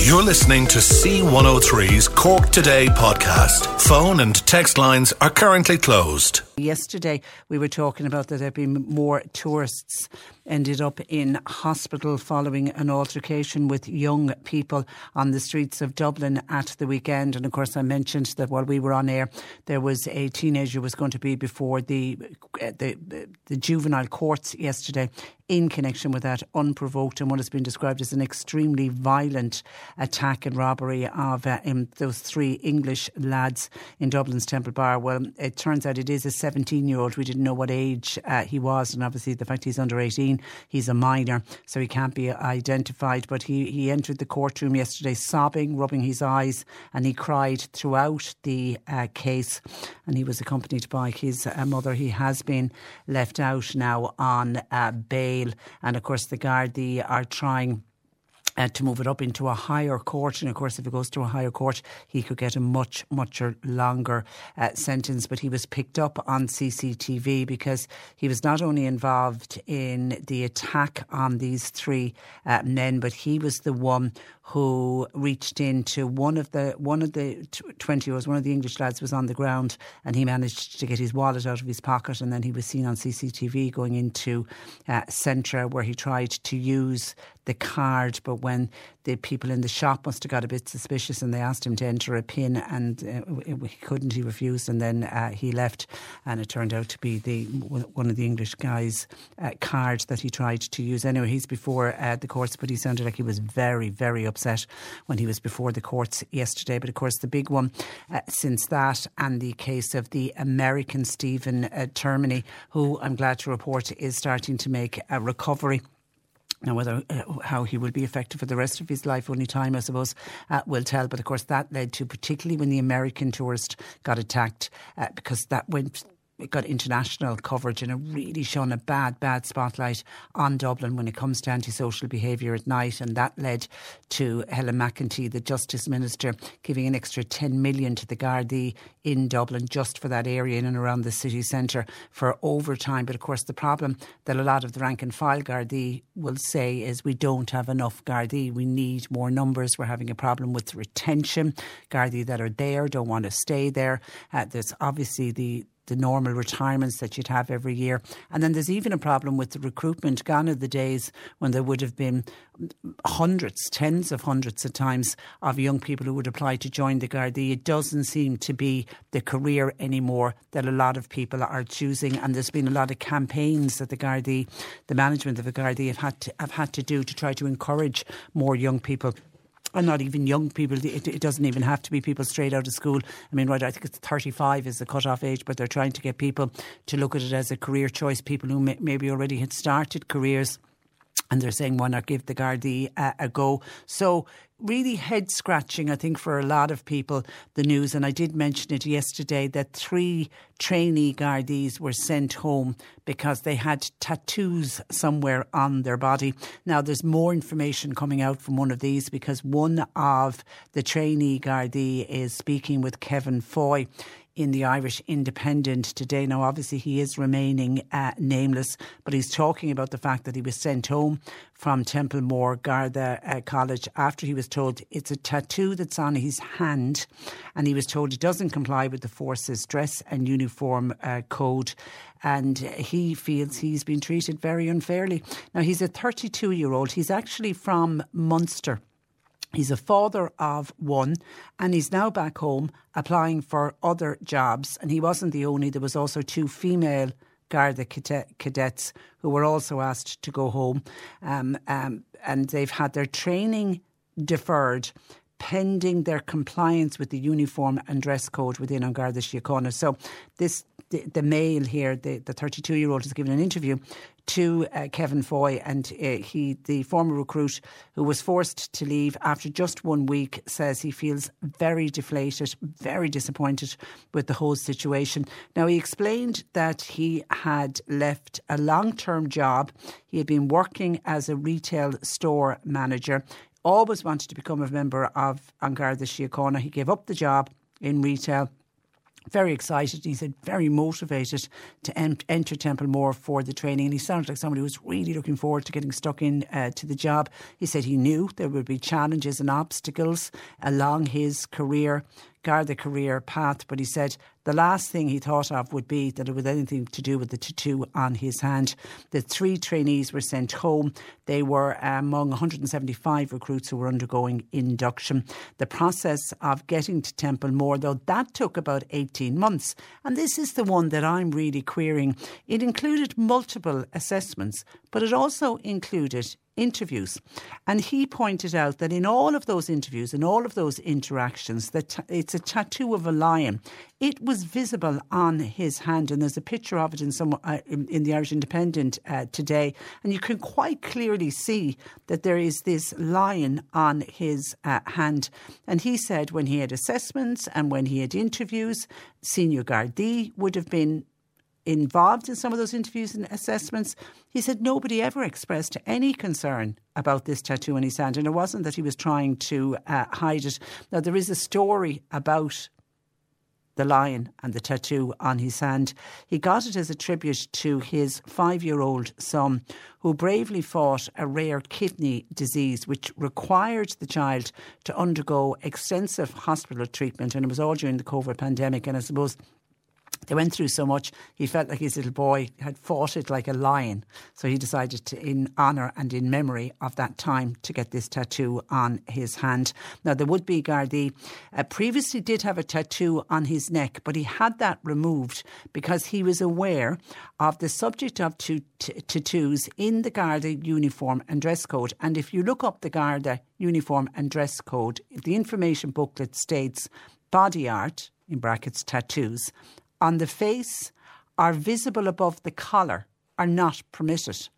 You're listening to C103's Cork Today podcast. Phone and text lines are currently closed. Yesterday, we were talking about that there have been more tourists ended up in hospital following an altercation with young people on the streets of Dublin at the weekend. And of course, I mentioned that while we were on air, there was a teenager was going to be before the the, the, juvenile courts yesterday in connection with that unprovoked and what has been described as an extremely violent attack and robbery of uh, those three English lads in Dublin's Temple Bar. Well, it turns out it is a 17 year old. We didn't know what age uh, he was, and obviously the fact he's under 18, he's a minor, so he can't be identified. But he, he entered the courtroom yesterday sobbing, rubbing his eyes, and he cried throughout the uh, case. And he was accompanied by his uh, mother. He has been left out now on uh, bail, and of course, the Gardaí are trying uh, to move it up into a higher court. And of course, if it goes to a higher court, he could get a much, much longer uh, sentence. But he was picked up on CCTV because he was not only involved in the attack on these three uh, men, but he was the one who reached into one of the one of the twenty years. One of the English lads was on the ground, and he managed to get his wallet out of his pocket, and then he was seen on CCTV going into uh, Centra, where he tried to use the card, but when the people in the shop must have got a bit suspicious and they asked him to enter a pin and uh, he couldn't, he refused, and then uh, he left. And it turned out to be the one of the English guys' uh, card that he tried to use. Anyway, he's before uh, the courts, but he sounded like he was very, very upset when he was before the courts yesterday. But of course, the big one uh, since that and the case of the American Stephen uh, Termini, who I'm glad to report is starting to make a recovery. Now, whether uh, how he will be affected for the rest of his life, only time, I suppose, uh, will tell. But of course, that led to, particularly when the American tourist got attacked, uh, because that went it got international coverage and it really shone a bad, bad spotlight on Dublin when it comes to antisocial behaviour at night. And that led to Helen McEntee, the Justice Minister, giving an extra 10 million to the Gardaí in Dublin just for that area in and around the city centre for overtime. But of course, the problem that a lot of the rank and file Gardaí will say is we don't have enough Gardaí. We need more numbers. We're having a problem with retention. Gardaí that are there don't want to stay there. Uh, there's obviously the the normal retirements that you'd have every year. And then there's even a problem with the recruitment. Gone are the days when there would have been hundreds, tens of hundreds of times of young people who would apply to join the Gardaí. It doesn't seem to be the career anymore that a lot of people are choosing. And there's been a lot of campaigns that the Gardaí, the management of the Gardaí have had to, have had to do to try to encourage more young people and not even young people. It, it, doesn't even have to be people straight out of school. I mean, right, I think it's 35 is the cut-off age, but they're trying to get people to look at it as a career choice. People who may, maybe already had started careers and they're saying why not give the Gardaí a, go. So really head scratching, I think, for a lot of people, the news. And I did mention it yesterday that three trainee Gardaís were sent home because they had tattoos somewhere on their body. Now, there's more information coming out from one of these because one of the trainee Gardaí is speaking with Kevin Foy in the Irish Independent today. Now, obviously, he is remaining uh, nameless, but he's talking about the fact that he was sent home from Templemore Garda uh, College after he was told it's a tattoo that's on his hand, and he was told it doesn't comply with the force's dress and uniform uh, code. And he feels he's been treated very unfairly. Now, he's a 32 year old. He's actually from Munster. He's a father of one and he's now back home applying for other jobs. And he wasn't the only, there was also two female Garda cadets who were also asked to go home. Um, um, and they've had their training deferred pending their compliance with the uniform and dress code within An Garda Síochána. So this the, the male here, the, the 32 year old, has given an interview to uh, Kevin Foy, and uh, he, the former recruit who was forced to leave after just one week, says he feels very deflated, very disappointed with the whole situation. Now, he explained that he had left a long term job. He had been working as a retail store manager, always wanted to become a member of An Garda Síochána. He gave up the job in retail very excited. He said very motivated to ent- enter Templemore for the training, and he sounded like somebody who was really looking forward to getting stuck in uh, to the job. He said he knew there would be challenges and obstacles along his career guard the career path, but he said the last thing he thought of would be that it was anything to do with the tattoo on his hand. The three trainees were sent home. They were among 175 recruits who were undergoing induction. The process of getting to Templemore, though, that took about 18 months. And this is the one that I'm really querying. It included multiple assessments, but it also included interviews. And he pointed out that in all of those interviews, in all of those interactions, that it's a tattoo of a lion. It was visible on his hand, and there's a picture of it in some uh, in, in, the Irish Independent uh, today, and you can quite clearly see that there is this lion on his uh, hand. And he said when he had assessments and when he had interviews, senior Gardaí would have been involved in some of those interviews and assessments, he said nobody ever expressed any concern about this tattoo on his hand. And it wasn't that he was trying to uh, hide it. Now, there is a story about the lion and the tattoo on his hand. He got it as a tribute to his five year old son, who bravely fought a rare kidney disease which required the child to undergo extensive hospital treatment. And it was all during the COVID pandemic. And I suppose they went through so much, he felt like his little boy had fought it like a lion. So he decided to, in honour and in memory of that time, to get this tattoo on his hand. Now, the would be Gardaí uh, previously did have a tattoo on his neck, but he had that removed because he was aware of the subject of t- t- tattoos in the Garda uniform and dress code. And if you look up the Garda uniform and dress code, the information booklet states body art, in brackets tattoos, on the face are visible above the collar are not permitted.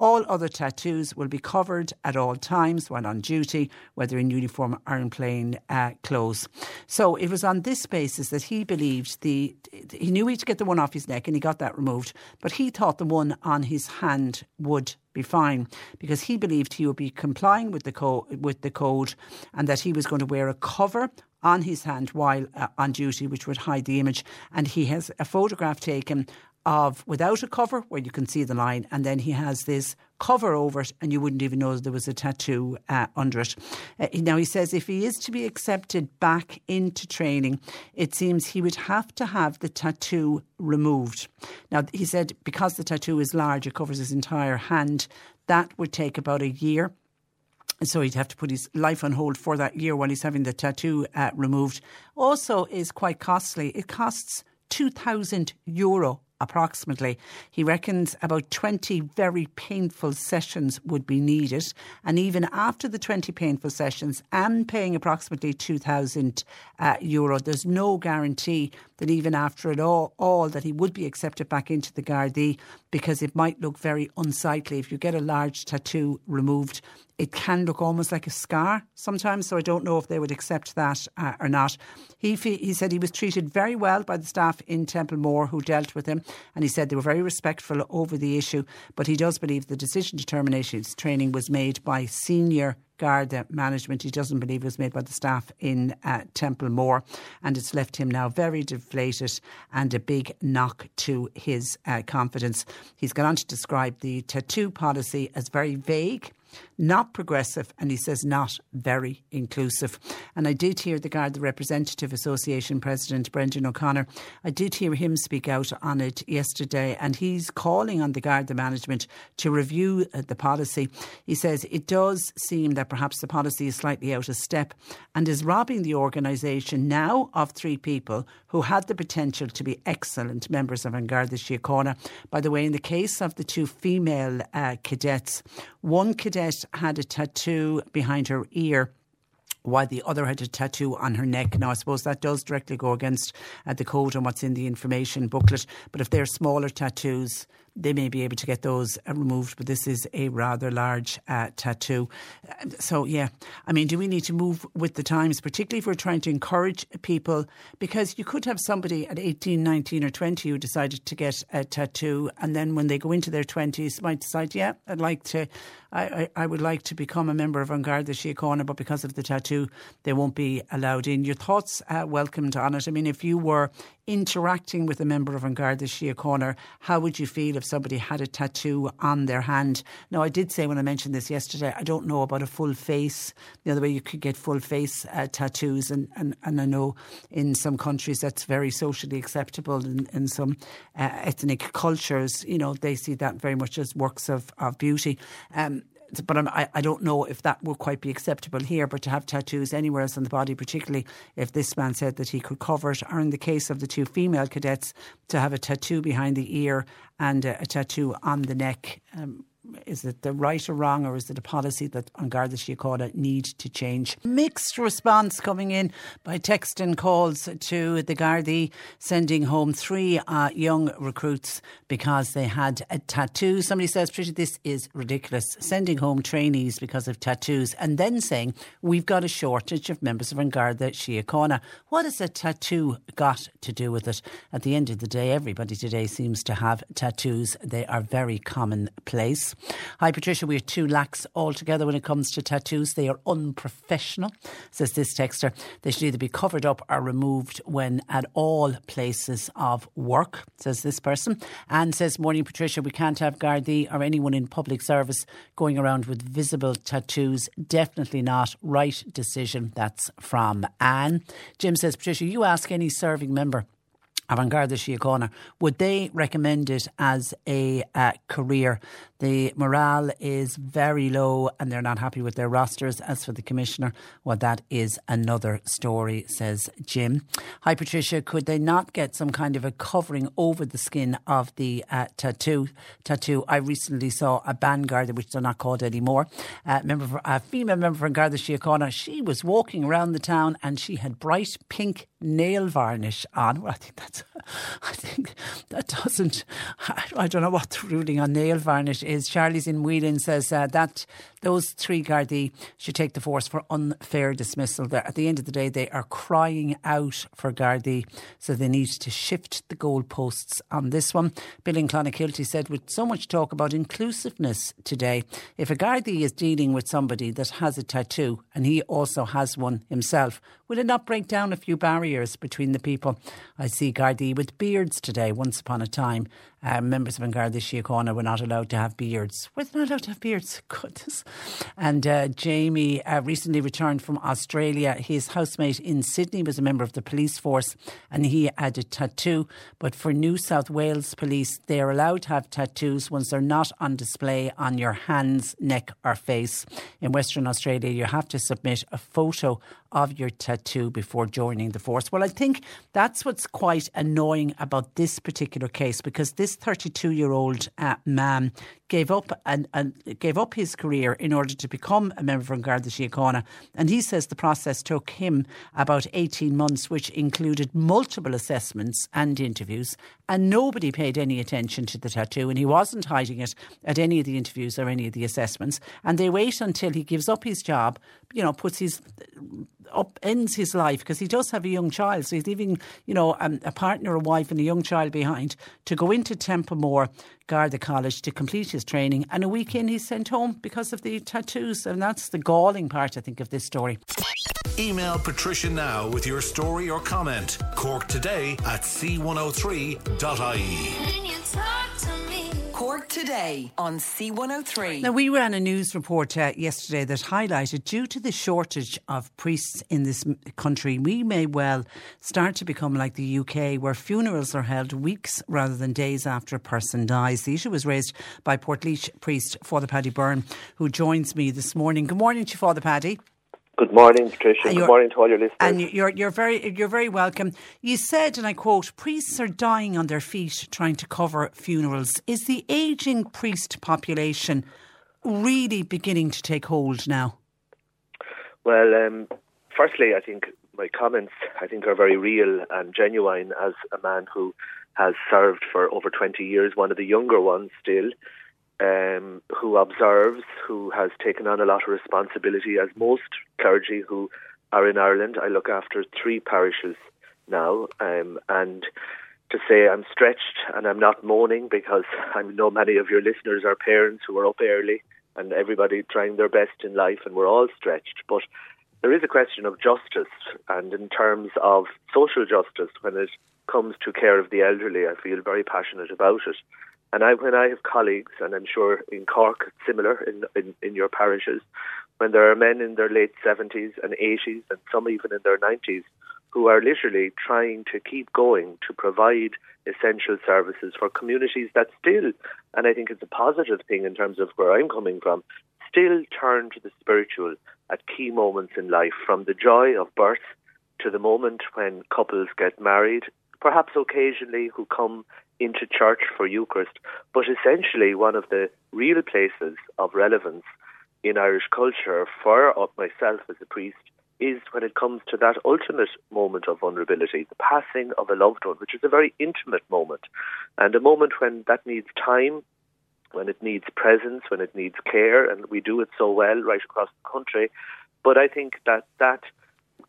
All other tattoos will be covered at all times while on duty, whether in uniform or in plain uh, clothes. So it was on this basis that he believed the he knew he had to get the one off his neck and he got that removed, but he thought the one on his hand would be fine because he believed he would be complying with the co- with the code and that he was going to wear a cover on his hand while uh, on duty, which would hide the image. And he has a photograph taken of without a cover where you can see the line, and then he has this cover over it, and you wouldn't even know there was a tattoo uh, under it. Uh, now, he says if he is to be accepted back into training, it seems he would have to have the tattoo removed. Now, he said because the tattoo is large, it covers his entire hand, that would take about a year. So he'd have to put his life on hold for that year while he's having the tattoo uh, removed. Also, is quite costly. It costs two thousand euro approximately. He reckons about 20 very painful sessions would be needed. And even after the 20 painful sessions and paying approximately 2,000 uh, euro, there's no guarantee that even after it all, all, that he would be accepted back into the Gardaí because it might look very unsightly. If you get a large tattoo removed, it can look almost like a scar sometimes. So I don't know if they would accept that uh, or not. He he said he was treated very well by the staff in Templemore who dealt with him, and he said they were very respectful over the issue. But he does believe the decision to terminate his training was made by senior Garda management. He doesn't believe was made by the staff in uh, Templemore, and it's left him now very deflated and a big knock to his uh, confidence. He's gone on to describe the tattoo policy as very vague not progressive, and he says not very inclusive. And I did hear the Garda Representative Association President Brendan O'Connor, I did hear him speak out on it yesterday, and he's calling on the Garda management to review uh, the policy. He says it does seem that perhaps the policy is slightly out of step and is robbing the organisation now of three people who had the potential to be excellent members of An Garda Síochána. By the way, in the case of the two female uh, cadets, one cadet had a tattoo behind her ear while the other had a tattoo on her neck. Now, I suppose that does directly go against uh, the code and what's in the information booklet. But if they're smaller tattoos, they may be able to get those uh, removed. But this is a rather large uh, tattoo. So, yeah, I mean, do we need to move with the times, particularly if we're trying to encourage people? Because you could have somebody at 18, 19, or 20 who decided to get a tattoo, and then when they go into their 20s, might decide, yeah, I'd like to, I, I, would like to become a member of An Garda Síochána, but because of the tattoo, they won't be allowed in. Your thoughts uh, welcomed on it. I mean, if you were interacting with a member of An Garda corner? how would you feel if somebody had a tattoo on their hand? Now, I did say when I mentioned this yesterday, I don't know about a full face. The other way you could get full face uh, tattoos, and, and, and I know in some countries that's very socially acceptable. In, in some uh, ethnic cultures, you know, they see that very much as works of, of beauty. Um, but I'm, I, I don't know if that would quite be acceptable here. But to have tattoos anywhere else on the body, particularly if this man said that he could cover it, or in the case of the two female cadets, to have a tattoo behind the ear and a, a tattoo on the neck. Um, is it the right or wrong, or is it a policy that An Garda Síochána need to change? Mixed response coming in by text and calls to the Gardaí, sending home three uh, young recruits because they had a tattoo. Somebody says, Pretty, this is ridiculous. Sending home trainees because of tattoos and then saying, We've got a shortage of members of An Garda Síochána. What has a tattoo got to do with it? At the end of the day, everybody today seems to have tattoos. They are very commonplace. Hi, Patricia. We are too lax altogether when it comes to tattoos. They are unprofessional, says this texter. They should either be covered up or removed when at all places of work, says this person. And says, Morning, Patricia. We can't have Gardaí or anyone in public service going around with visible tattoos. Definitely not. Right decision. That's from Anne. Jim says, Patricia, you ask any serving member Garda Síochána, would they recommend it as a uh, career? The morale is very low and they're not happy with their rosters. As for the Commissioner, well, that is another story, says Jim. Hi, Patricia. Could they not get some kind of a covering over the skin of the uh, tattoo? Tattoo. I recently saw a ban Garda, which they're not called anymore, uh, member a female member from Garda Síochána. She was walking around the town and she had bright pink nail varnish on. Well, I think that's, I think that doesn't, I, I don't know what the ruling on nail varnish is. Charlie's in Whelan says uh, that those three Gardaí should take the force for unfair dismissal. They're, at the end of the day, they are crying out for Gardaí, so they need to shift the goalposts on this one. Bill in Clonakilty said, with so much talk about inclusiveness today, if a Gardaí is dealing with somebody that has a tattoo and he also has one himself, will it not break down a few barriers between the people? I see Gardaí with beards today. Once upon a time, uh, members of An Garda Síochána were not allowed to have beards. Were they not allowed to have beards? Goodness. And uh, Jamie uh, recently returned from Australia. His housemate in Sydney was a member of the police force and he had a tattoo. But for New South Wales police, they are allowed to have tattoos once they're not on display on your hands, neck, or face. In Western Australia, you have to submit a photo of your tattoo before joining the force. Well, I think that's what's quite annoying about this particular case because this 32 year old uh, man gave up and, and, gave up his career in order to become a member of Garda Síochána. And he says the process took him about 18 months, which included multiple assessments and interviews. And nobody paid any attention to the tattoo, and he wasn't hiding it at any of the interviews or any of the assessments. And they wait until he gives up his job, you know, puts his up ends his life because he does have a young child. So he's leaving, you know, um, a partner, a wife, and a young child behind to go into Templemore Garda College to complete his training. And a week in, he's sent home because of the tattoos. And that's the galling part, I think, of this story. Email Patricia now with your story or comment. Cork today at c103.ie. Cork today on C103. Now, we ran a news report uh, yesterday that highlighted due to the shortage of priests in this country, we may well start to become like the UK, where funerals are held weeks rather than days after a person dies. The issue was raised by Portlaoise priest Father Paddy Byrne, who joins me this morning. Good morning to you, Father Paddy. Good morning, Patricia. Good morning to all your listeners. And you're you're very you're very welcome. You said, and I quote, "Priests are dying on their feet trying to cover funerals." Is the aging priest population really beginning to take hold now? Well, um, firstly, I think my comments I think are very real and genuine as a man who has served for over 20 years, one of the younger ones still, um, who observes, who has taken on a lot of responsibility, as most clergy who are in Ireland. I look after three parishes now, um, and to say I'm stretched and I'm not moaning because I know many of your listeners are parents who are up early and everybody trying their best in life, and we're all stretched. But there is a question of justice, and in terms of social justice, when it comes to care of the elderly, I feel very passionate about it. And I, when I have colleagues, and I'm sure in Cork it's similar in, in, in your parishes, when there are men in their late 70s and 80s, and some even in their 90s, who are literally trying to keep going to provide essential services for communities that still, and I think it's a positive thing in terms of where I'm coming from, still turn to the spiritual at key moments in life, from the joy of birth to the moment when couples get married, perhaps occasionally who come into church for Eucharist, but essentially one of the real places of relevance in Irish culture for myself as a priest is when it comes to that ultimate moment of vulnerability, the passing of a loved one, which is a very intimate moment, and a moment when that needs time, when it needs presence, when it needs care, and we do it so well right across the country. But I think that that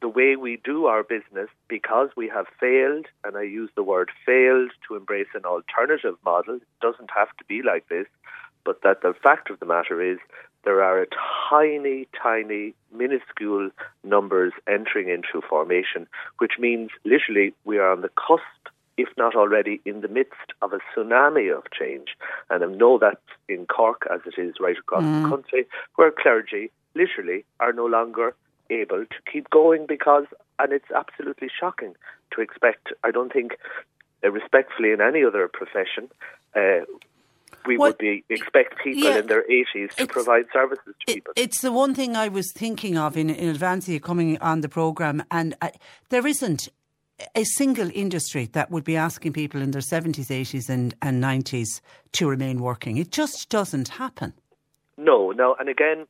the way we do our business, because we have failed, and I use the word failed to embrace an alternative model, it doesn't have to be like this, but that the fact of the matter is there are a tiny, tiny, minuscule numbers entering into formation, which means literally we are on the cusp, if not already in the midst of a tsunami of change. And I know that in Cork, as it is right across mm. the country, where clergy literally are no longer able to keep going because, and it's absolutely shocking to expect, I don't think, uh, respectfully in any other profession, uh, we well, would be expect people yeah, in their 80s to provide services to it, people. It's the one thing I was thinking of in, in advance of you coming on the programme, and I, there isn't a single industry that would be asking people in their 70s, 80s, and, and 90s to remain working. It just doesn't happen. No, no, and again,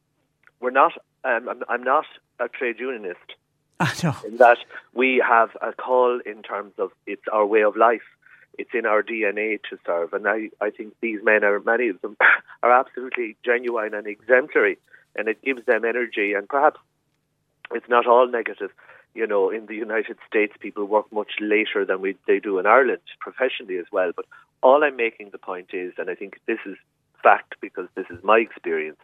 we're not. Um, I'm, I'm not a trade unionist. I know. In that we have a call in terms of it's our way of life it's in our DNA to serve. And I, I think these men are, many of them, are absolutely genuine and exemplary. And it gives them energy. And perhaps it's not all negative. You know, in the United States, people work much later than we, they do in Ireland, professionally as well. But all I'm making the point is, and I think this is fact because this is my experience,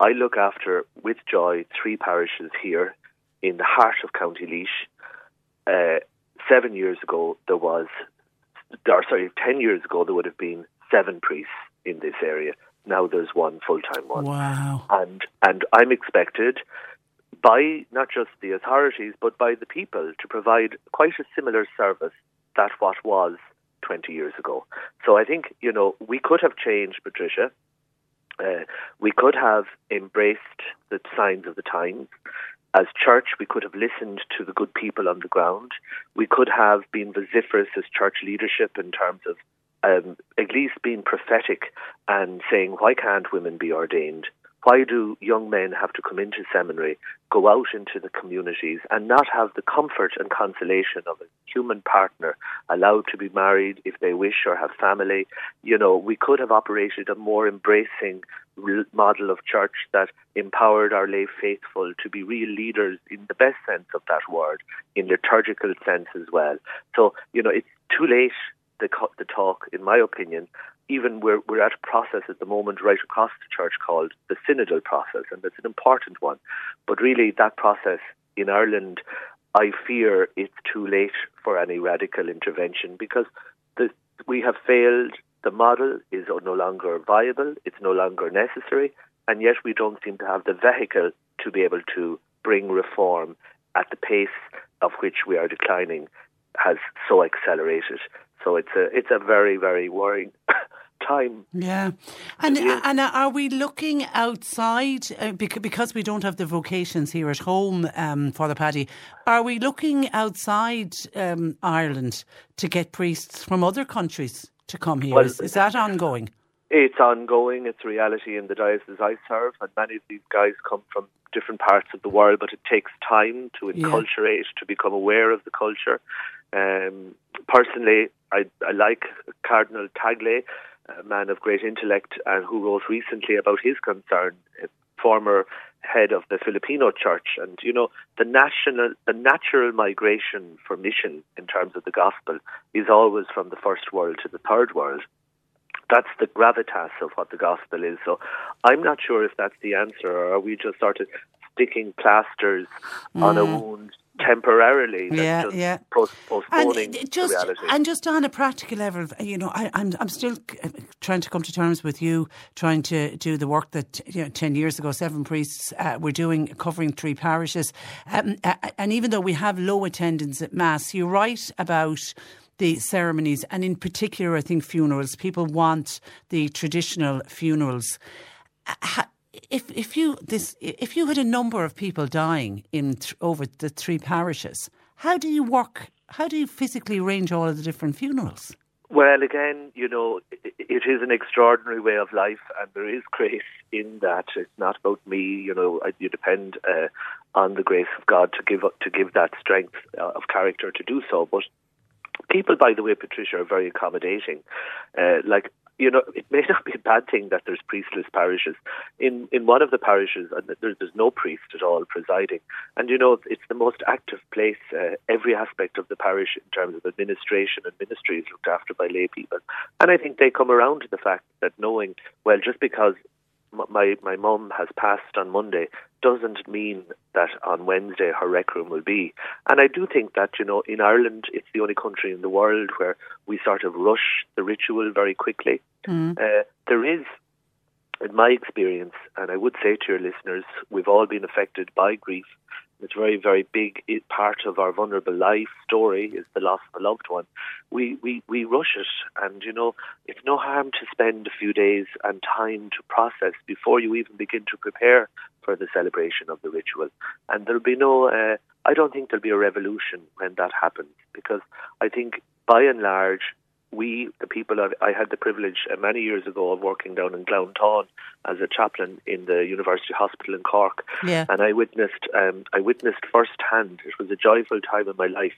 I look after, with joy, three parishes here in the heart of County Laois. Uh, seven years ago, there was or sorry, 10 years ago, there would have been seven priests in this area. Now there's one full time one. Wow. And, and I'm expected by not just the authorities, but by the people to provide quite a similar service that what was 20 years ago. So I think, you know, we could have changed, Patricia. Uh, we could have embraced the signs of the times as church, we could have listened to the good people on the ground. We could have been vociferous as church leadership in terms of um, at least being prophetic and saying, why can't women be ordained? Why do young men have to come into seminary, go out into the communities, and not have the comfort and consolation of a human partner allowed to be married if they wish or have family? You know, we could have operated a more embracing model of church that empowered our lay faithful to be real leaders in the best sense of that word, in liturgical sense as well. So, you know, it's too late the, the talk, in my opinion, even we're, we're at a process at the moment right across the church called the synodal process, and it's an important one. But really, that process in Ireland, I fear it's too late for any radical intervention because the, we have failed. The model is no longer viable, it's no longer necessary, and yet we don't seem to have the vehicle to be able to bring reform at the pace of which we are declining has so accelerated. So it's a it's a very very worrying time. Yeah, and and are we looking outside uh, because we don't have the vocations here at home, um, Father Paddy? Are we looking outside um, Ireland to get priests from other countries to come here? Well, is, is that ongoing? It's ongoing. It's reality in the diocese I serve, and many of these guys come from different parts of the world. But it takes time to enculturate, yeah. to become aware of the culture. Um, personally, I, I like Cardinal Tagle, a man of great intellect, and who wrote recently about his concern, former head of the Filipino church. And, you know, the national, the natural migration for mission in terms of the gospel is always from the first world to the third world. That's the gravitas of what the gospel is. So I'm not sure if that's the answer, or are we just sort of sticking plasters mm. on a mm. wound temporarily. Yeah, yeah. Post- postponing and just, reality. And just on a practical level, you know, I, am I'm, I'm still trying to come to terms with you, trying to do the work that you know, ten years ago, seven priests uh, were doing, covering three parishes, um, uh, and even though we have low attendance at mass, you're right about the ceremonies, and in particular, I think funerals. People want the traditional funerals. If if you this if you had a number of people dying in th- over the three parishes, how do you work? How do you physically arrange all of the different funerals? Well, again, you know, it is an extraordinary way of life, and there is grace in that. It's not about me, you know. You depend uh, on the grace of God to give to give that strength uh, of character to do so. But people, by the way, Patricia, are very accommodating. Uh, like you know, it may not be a bad thing that there's priestless parishes. In in one of the parishes, uh, there's, there's no priest at all presiding, and you know, it's the most active place. Uh, every aspect of the parish, in terms of administration and ministry, is looked after by lay people, and I think they come around to the fact that knowing, well, just because my my mum has passed on Monday doesn't mean that on Wednesday her requiem will be. And I do think that you know in Ireland it's the only country in the world where we sort of rush the ritual very quickly. Mm. Uh, there is, in my experience, and I would say to your listeners, we've all been affected by grief it's very, very big part of our vulnerable life story is the loss of a loved one. We, we, we rush it, and you know, it's no harm to spend a few days and time to process before you even begin to prepare for the celebration of the ritual. And there'll be no, uh, I don't think there'll be a revolution when that happens, because I think by and large, we, the people, I had the privilege uh, many years ago of working down in Glounthaune as a chaplain in the University Hospital in Cork, yeah. and I witnessed, um, I witnessed firsthand. It was a joyful time in my life.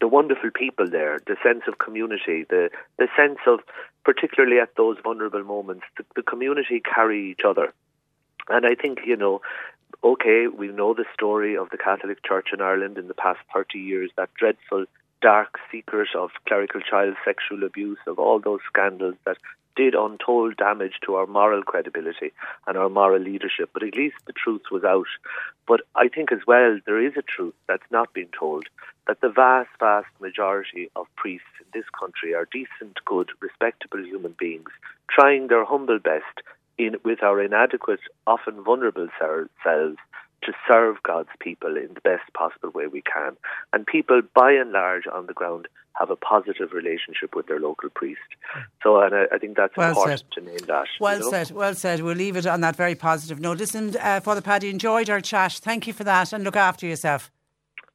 The wonderful people there, the sense of community, the the sense of, particularly at those vulnerable moments, the, the community carry each other, and I think you know okay, we know the story of the Catholic Church in Ireland in the past 30 years, that dreadful dark secret of clerical child sexual abuse, of all those scandals that did untold damage to our moral credibility and our moral leadership. But at least the truth was out. But I think as well, there is a truth that's not been told that the vast, vast majority of priests in this country are decent, good, respectable human beings trying their humble best in, with our inadequate, often vulnerable selves to serve God's people in the best possible way we can. And people, by and large, on the ground, have a positive relationship with their local priest. So, and I, I think that's well important said. to name that. Well you know? said, well said. We'll leave it on that very positive note. Listen, uh, Father Paddy, enjoyed our chat. Thank you for that, and look after yourself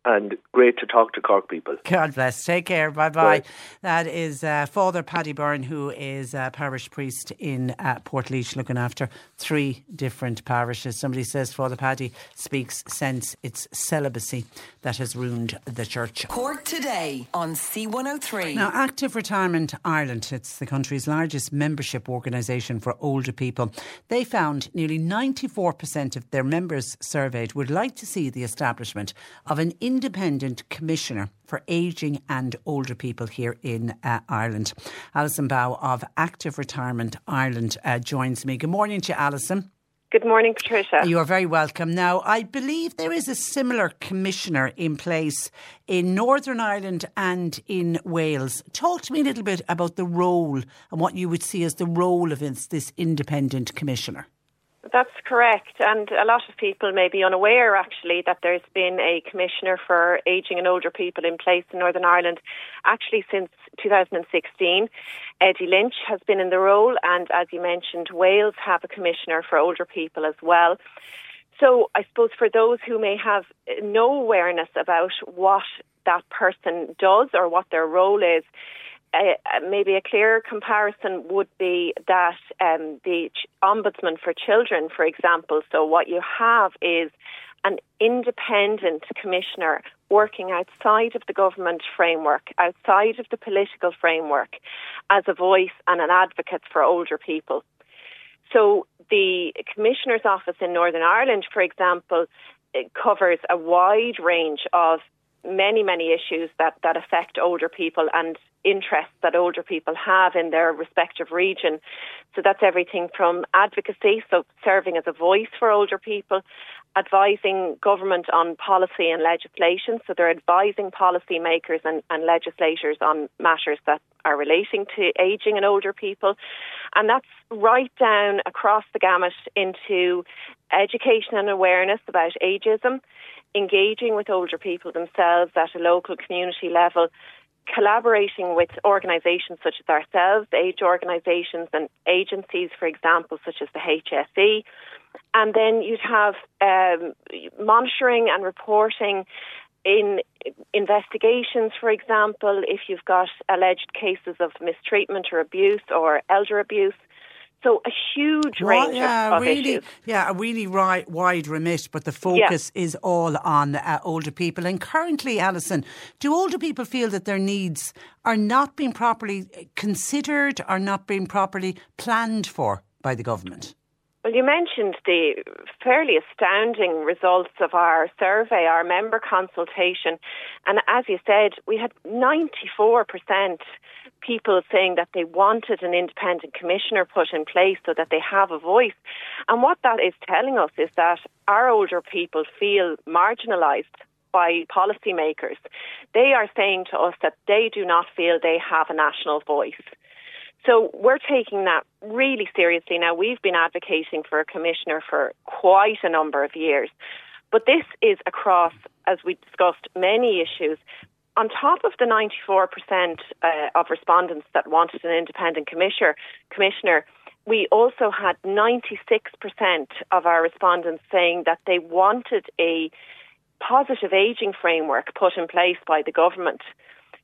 and great to talk to Cork people. God bless. Take care. Bye bye. That is uh, Father Paddy Byrne, who is a parish priest in uh, Portlaoise, looking after three different parishes. Somebody says Father Paddy speaks sense. It's celibacy that has ruined the church. Cork today on C103. Now, Active Retirement Ireland, it's the country's largest membership organisation for older people. They found nearly 94% of their members surveyed would like to see the establishment of an in independent commissioner for ageing and older people here in uh, Ireland. Alison Bow of Active Retirement Ireland uh, joins me. Good morning to you, Alison. Good morning, Patricia. You are very welcome. Now, I believe there is a similar commissioner in place in Northern Ireland and in Wales. Talk to me a little bit about the role and what you would see as the role of this independent commissioner. That's correct. And a lot of people may be unaware, actually, that there's been a commissioner for ageing and older people in place in Northern Ireland actually since 2016. Eddie Lynch has been in the role, and as you mentioned, Wales have a commissioner for older people as well. So I suppose for those who may have no awareness about what that person does or what their role is, maybe a clearer comparison would be that um, the ombudsman for children, for example. So what you have is an independent commissioner working outside of the government framework, outside of the political framework, as a voice and an advocate for older people. So the Commissioner's Office in Northern Ireland, for example, covers a wide range of many, many issues that, that affect older people and interests that older people have in their respective region. So that's everything from advocacy, so serving as a voice for older people, advising government on policy and legislation. So they're advising policymakers and, and legislators on matters that are relating to ageing and older people. And that's right down across the gamut into education and awareness about ageism, engaging with older people themselves at a local community level, collaborating with organisations such as ourselves, age organisations and agencies, for example, such as the HSE. And then you'd have um, monitoring and reporting in investigations, for example, if you've got alleged cases of mistreatment or abuse or elder abuse. So a huge range yeah, of, of really, issues. Yeah, a really ri- wide remit, but the focus yeah. is all on uh, older people. And currently, Alison, do older people feel that their needs are not being properly considered, are not being properly planned for by the government? Well, you mentioned the fairly astounding results of our survey, our member consultation. And as you said, we had 94% people saying that they wanted an independent commissioner put in place so that they have a voice. And what that is telling us is that our older people feel marginalised by policymakers. They are saying to us that they do not feel they have a national voice. So we're taking that really seriously now. We've been advocating for a commissioner for quite a number of years. But this is across, as we discussed, many issues. On top of the 94% uh, of respondents that wanted an independent commissioner, commissioner, we also had 96% of our respondents saying that they wanted a positive ageing framework put in place by the government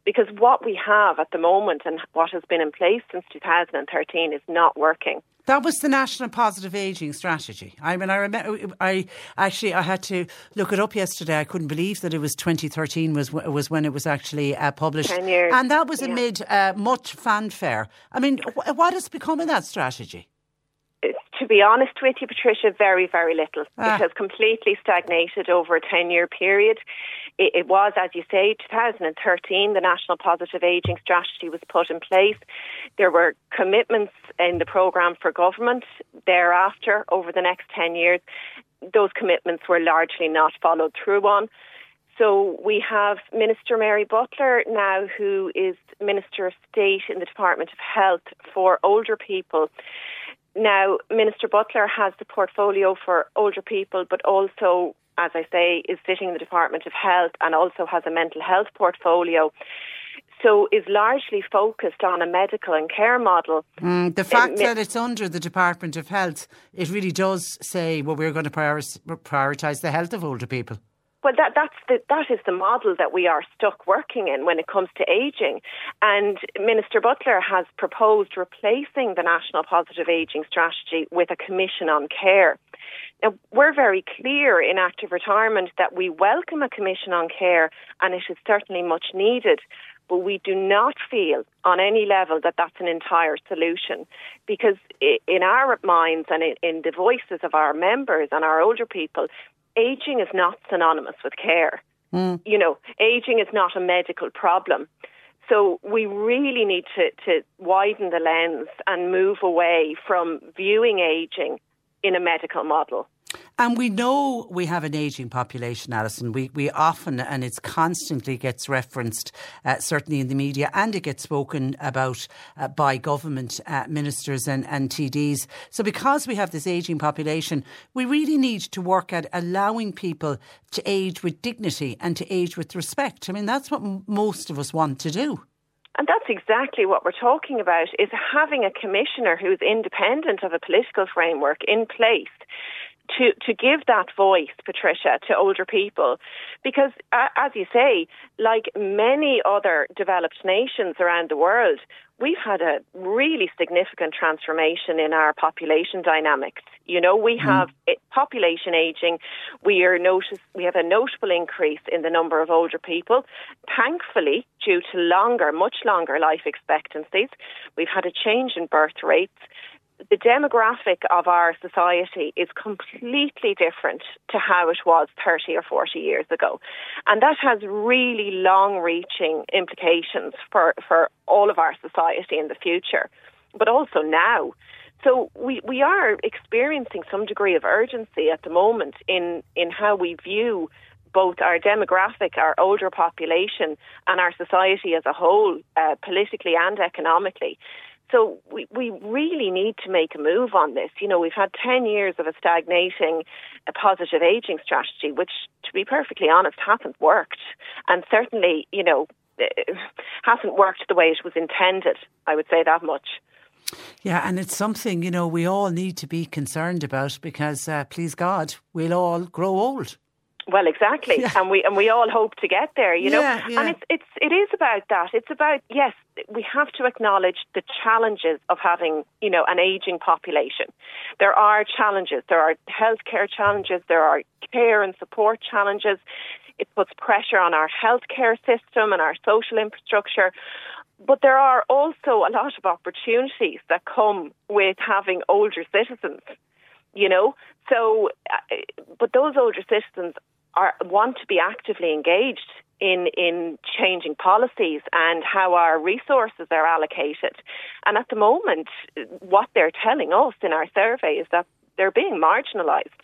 because what we have at the moment and what has been in place since 2013 is not working. That was the National Positive Aging Strategy. I mean, I remember. I actually I had to look it up yesterday. I couldn't believe that it was 2013 was was when it was actually uh, published, Ten years. and that was yeah. amid uh, much fanfare. I mean, what has become of that strategy? To be honest with you, Patricia, very, very little. Ah. It has completely stagnated over a 10 year period. It, it, was, as you say, 2013, the National Positive Ageing Strategy was put in place. There were commitments in the programme for government thereafter over the next 10 years. Those commitments were largely not followed through on. So we have Minister Mary Butler now, who is Minister of State in the Department of Health for older people. Now, Minister Butler has the portfolio for older people, but also, as I say, is sitting in the Department of Health and also has a mental health portfolio. So is largely focused on a medical and care model. Mm, the fact that it's under the Department of Health, it really does say, well, we're going to prioritise the health of older people. Well, that that's the that is the model that we are stuck working in when it comes to ageing. And Minister Butler has proposed replacing the National Positive Ageing Strategy with a Commission on Care. Now, we're very clear in active retirement that we welcome a Commission on Care, and it is certainly much needed. But we do not feel on any level that that's an entire solution because in our minds and in the voices of our members and our older people, aging is not synonymous with care. Mm. You know, aging is not a medical problem. So we really need to, to widen the lens and move away from viewing aging in a medical model. And we know we have an ageing population, Alison. We, we often, and it constantly gets referenced, uh, certainly in the media, and it gets spoken about uh, by government uh, ministers and, and TDs. So, because we have this ageing population, we really need to work at allowing people to age with dignity and to age with respect. I mean, that's what m- most of us want to do. And that's exactly what we're talking about is having a commissioner who's independent of a political framework in place to to give that voice, Patricia, to older people, because uh, as you say, like many other developed nations around the world, we've had a really significant transformation in our population dynamics. You know, we mm-hmm. have mm. population aging. We are notice we have a notable increase in the number of older people. Thankfully, due to longer, much longer life expectancies, we've had a change in birth rates the demographic of our society is completely different to how it was 30 or 40 years ago. And that has really long reaching implications for, for all of our society in the future, but also now. So we, we are experiencing some degree of urgency at the moment in, in how we view both our demographic, our older population, and our society as a whole, uh, politically and economically. So we, we really need to make a move on this. You know, we've had 10 years of a stagnating a positive aging strategy, which, to be perfectly honest, hasn't worked. And certainly, you know, hasn't worked the way it was intended. I would say that much. Yeah, and it's something, you know, we all need to be concerned about because, uh, please God, we'll all grow old. Well, exactly, yeah. and we and we all hope to get there, you know. Yeah, yeah. And it's it's it is about that. It's about yes, we have to acknowledge the challenges of having you know an aging population. There are challenges. There are healthcare challenges. There are care and support challenges. It puts pressure on our healthcare system and our social infrastructure. But there are also a lot of opportunities that come with having older citizens you know. So, uh, but those older citizens are want to be actively engaged in in changing policies and how our resources are allocated. And at the moment, what they're telling us in our survey is that they're being marginalised.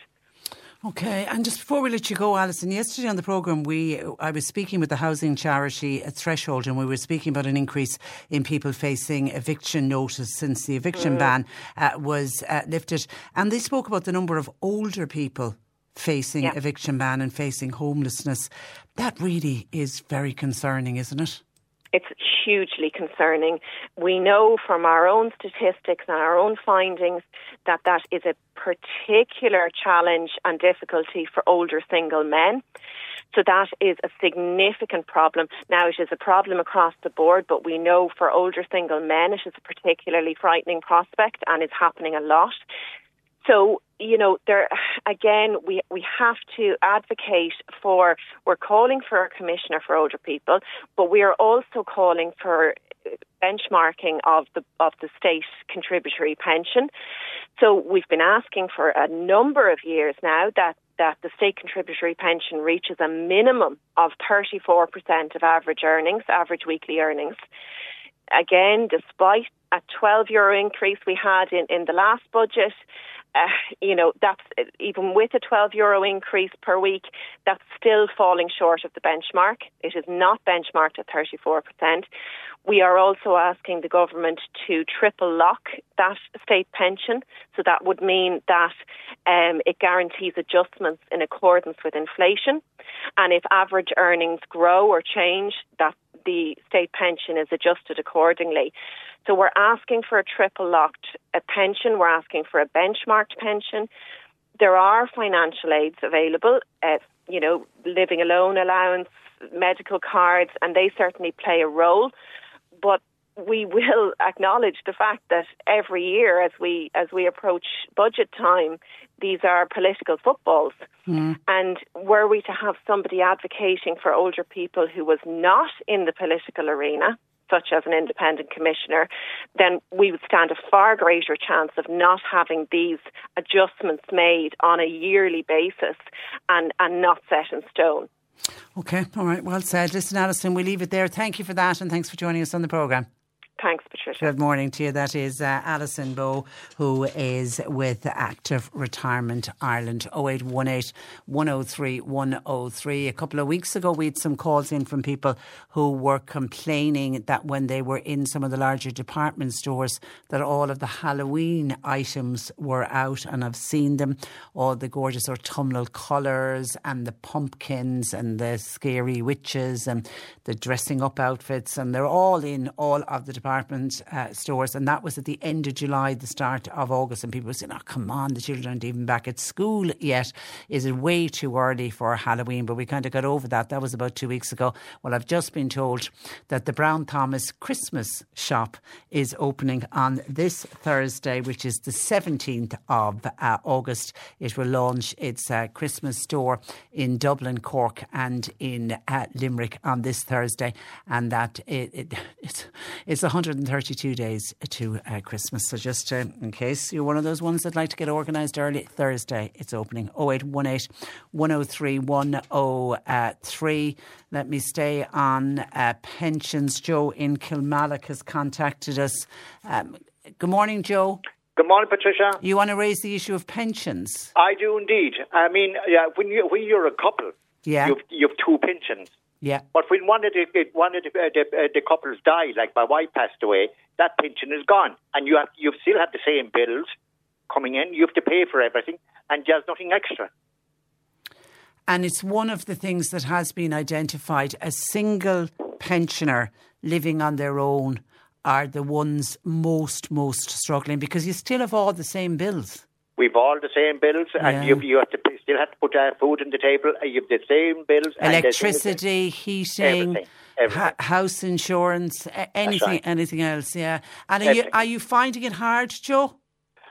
Okay, and just before we let you go, Alison, yesterday on the programme, we I was speaking with the housing charity at Threshold, and we were speaking about an increase in people facing eviction notice since the eviction mm. ban uh, was uh, lifted, and they spoke about the number of older people facing yeah. eviction ban and facing homelessness. That really is very concerning, isn't it? It's hugely concerning. We know from our own statistics and our own findings that that is a particular challenge and difficulty for older single men. So that is a significant problem. Now it is a problem across the board, but we know for older single men it is a particularly frightening prospect and it's happening a lot. So, you know, there again, we we have to advocate for. We're calling for a commissioner for older people, but we are also calling for uh, benchmarking of the of the state contributory pension. So we've been asking for a number of years now that that the state contributory pension reaches a minimum of 34% of average earnings, average weekly earnings. Again, despite a 12 euro increase we had in, in the last budget, uh, you know, that's even with a 12 euro increase per week, that's still falling short of the benchmark. It is not benchmarked at 34%. We are also asking the government to triple lock that state pension. So that would mean that um, it guarantees adjustments in accordance with inflation. And if average earnings grow or change, that the state pension is adjusted accordingly. So we're asking for a triple locked pension. We're asking for a benchmarked pension. There are financial aids available, uh, you know, living alone allowance, medical cards, and they certainly play a role. But we will acknowledge the fact that every year, as we as we approach budget time, these are political footballs. Mm. And were we to have somebody advocating for older people who was not in the political arena, such as an independent commissioner, then we would stand a far greater chance of not having these adjustments made on a yearly basis and, and not set in stone. Okay, all right, well said. Listen, Alison, we leave it there. Thank you for that and thanks for joining us on the programme. Thanks, Patricia. Good morning to you. That is uh, Alison Bowe, who is with Active Retirement Ireland. 0818 103 103. A couple of weeks ago, we had some calls in from people who were complaining that when they were in some of the larger department stores, that all of the Halloween items were out, and I've seen them. All the gorgeous autumnal colours and the pumpkins and the scary witches and the dressing up outfits, and they're all in all of the department department uh, stores, and that was at the end of July, the start of August, and people were saying, "Oh, come on, the children aren't even back at school yet. Is it way too early for Halloween?" But we kind of got over that. That was about two weeks ago. Well, I've just been told that the Brown Thomas Christmas shop is opening on this Thursday, which is the 17th of uh, August. It will launch its uh, Christmas store in Dublin, Cork, and in uh, Limerick on this Thursday, and that it, it it's, it's 132 days to uh, Christmas. So just uh, in case you're one of those ones that like to get organised early, Thursday it's opening 0818 103 103. Let me stay on uh, pensions. Joe in Kilmallock has contacted us. Um, good morning, Joe. Good morning, Patricia. You want to raise the issue of pensions? I do indeed. I mean, yeah, when you when you're a couple, Yeah. you've you've two pensions. Yeah. But when one of the one of the, uh, the, uh, the couples die, like my wife passed away, that pension is gone, and you have you still have the same bills coming in. You have to pay for everything, and there's nothing extra. And it's one of the things that has been identified. A single pensioner living on their own are the ones most, most struggling because you still have all the same bills. We've all the same bills, Yeah. and you you have to still have to put uh, food on the table. You have the same bills. and Electricity, heating, Everything, everything. ha- house insurance, anything, right. anything else. Yeah. And are you, are you finding it hard, Joe?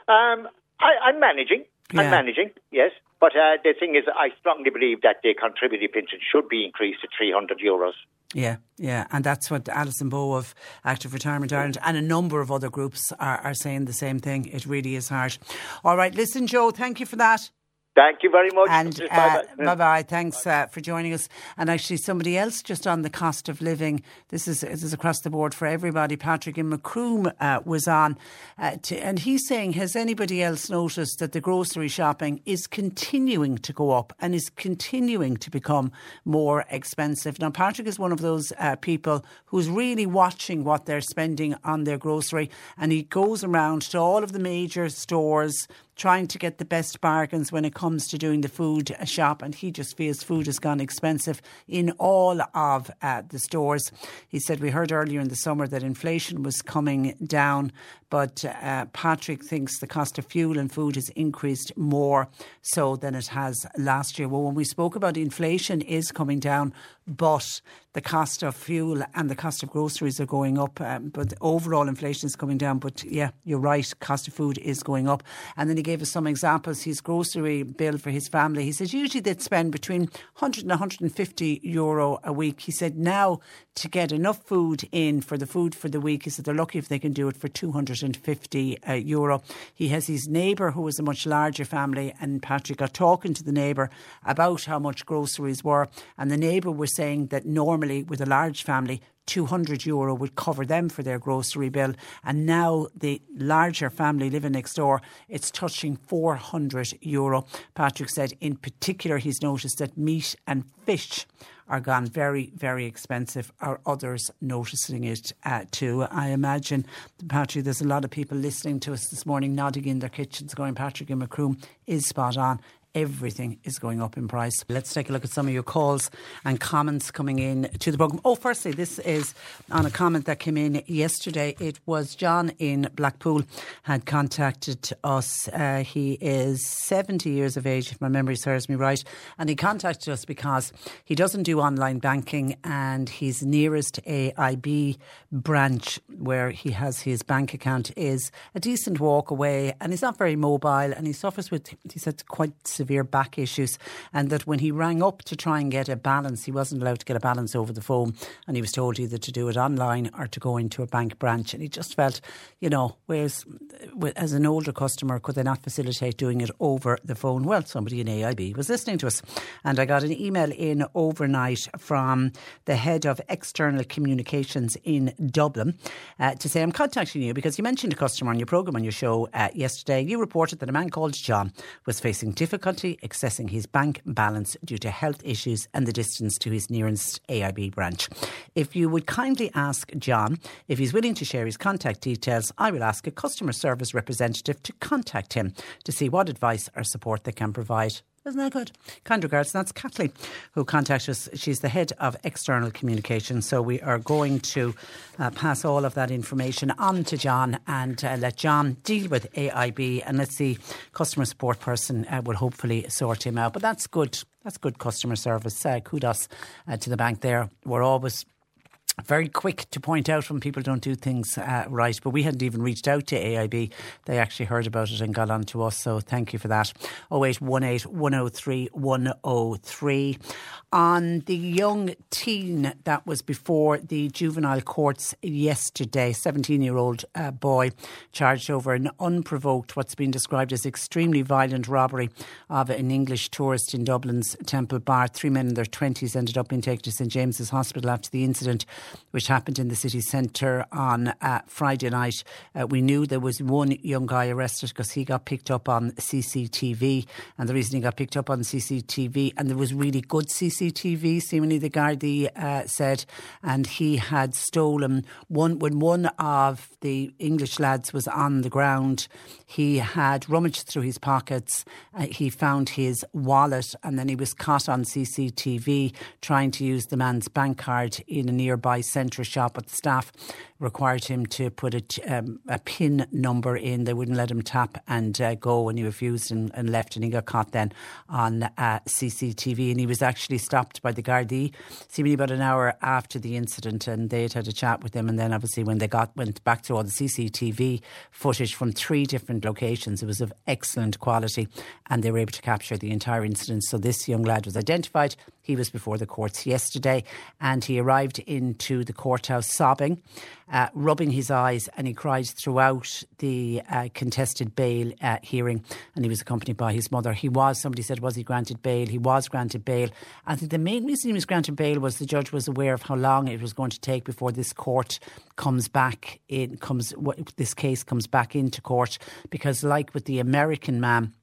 Um, I, I'm managing. Yeah. I'm managing. Yes, but uh, the thing is, I strongly believe that the contributory pension should be increased to 300 euros. Yeah, yeah, and that's what Alison Bow of Active Retirement Ireland and a number of other groups are, are saying the same thing. It really is hard. All right, listen, Joe, thank you for that. Thank you very much. And uh, bye bye. Thanks uh, for joining us. And actually, somebody else just on the cost of living. This is this is across the board for everybody. Patrick in Macroom uh, was on, uh, to, and he's saying, has anybody else noticed that the grocery shopping is continuing to go up and is continuing to become more expensive? Now, Patrick is one of those uh, people who's really watching what they're spending on their grocery, and he goes around to all of the major stores trying to get the best bargains when it comes to doing the food shop, and he just feels food has gone expensive in all of uh, the stores. He said we heard earlier in the summer that inflation was coming down, but uh, Patrick thinks the cost of fuel and food has increased more so than it has last year. Well, when we spoke about inflation is coming down, but the cost of fuel and the cost of groceries are going up. Um, but overall inflation is coming down. But yeah, you're right, cost of food is going up. And then he gave us some examples. His grocery bill for his family, he says usually they'd spend between 100 and 150 euro a week. He said now to get enough food in for the food for the week, he said they're lucky if they can do it for 250 uh, euro. He has his neighbour who is a much larger family, and Patrick got talking to the neighbour about how much groceries were, and the neighbour was saying that normally with a large family. 200 euro would cover them for their grocery bill. And now the larger family living next door, it's touching 400 euro. Patrick said, in particular, he's noticed that meat and fish are gone very, very expensive. Are others noticing it uh, too? I imagine, Patrick, there's a lot of people listening to us this morning, nodding in their kitchens, going, Patrick in Macroom is spot on. Everything is going up in price. Let's take a look at some of your calls and comments coming in to the programme. Oh, firstly, this is on a comment that came in yesterday. It was John in Blackpool had contacted us. Uh, he is 70 years of age, if my memory serves me right. And he contacted us because he doesn't do online banking and his nearest AIB branch where he has his bank account is a decent walk away and he's not very mobile and he suffers with, he said, quite severe back issues and that when he rang up to try and get a balance, he wasn't allowed to get a balance over the phone and he was told either to do it online or to go into a bank branch and he just felt, you know, whereas as an older customer, could they not facilitate doing it over the phone? Well, somebody in AIB was listening to us and I got an email in overnight from the head of external communications in Dublin uh, to say, I'm contacting you because you mentioned a customer on your programme on your show uh, yesterday. You reported that a man called John was facing difficulty accessing his bank balance due to health issues and the distance to his nearest AIB branch. If you would kindly ask John if he's willing to share his contact details, I will ask a customer service representative to contact him to see what advice or support they can provide. Isn't that good? Kind regards. That's Kathleen who contacted us. She's the head of external communication. So we are going to uh, pass all of that information on to John and uh, let John deal with AIB. And let's see, customer support person uh, will hopefully sort him out. But that's good. That's good customer service. Uh, kudos uh, to the bank there. We're always very quick to point out when people don't do things uh, right. But we hadn't even reached out to AIB. They actually heard about it and got on to us. So thank you for that. 0818 103 103. On the young teen that was before the juvenile courts yesterday, 17 year old uh, boy charged over an unprovoked, what's been described as extremely violent robbery of an English tourist in Dublin's Temple Bar. Three men in their 20s ended up being taken to St James's Hospital after the incident which happened in the city centre on uh, Friday night. Uh, we knew there was one young guy arrested because he got picked up on CCTV. And the reason he got picked up on CCTV, and there was really good CCTV, seemingly the Gardaí uh, said, and he had stolen one when one of the English lads was on the ground. He had rummaged through his pockets. Uh, he found his wallet, and then he was caught on CCTV trying to use the man's bank card in a nearby centre shop. But the staff required him to put a, um, a pin number in. They wouldn't let him tap and uh, go, and he refused and, and, left. And he got caught then on uh, CCTV. And he was actually stopped by the Gardaí, seemingly about an hour after the incident, and they had had a chat with him. And then, obviously, when they got went back to all the CCTV footage from three different locations, it was of excellent quality, and they were able to capture the entire incident. So this young lad was identified. He was before the courts yesterday, and he arrived into the courthouse sobbing uh, rubbing his eyes, and he cried throughout the uh, contested bail uh, hearing. And he was accompanied by his mother. He was, somebody said, was he granted bail? He was granted bail. I think the main reason he was granted bail was the judge was aware of how long it was going to take before this court comes back in, comes, this case comes back into court. Because, like with the American man,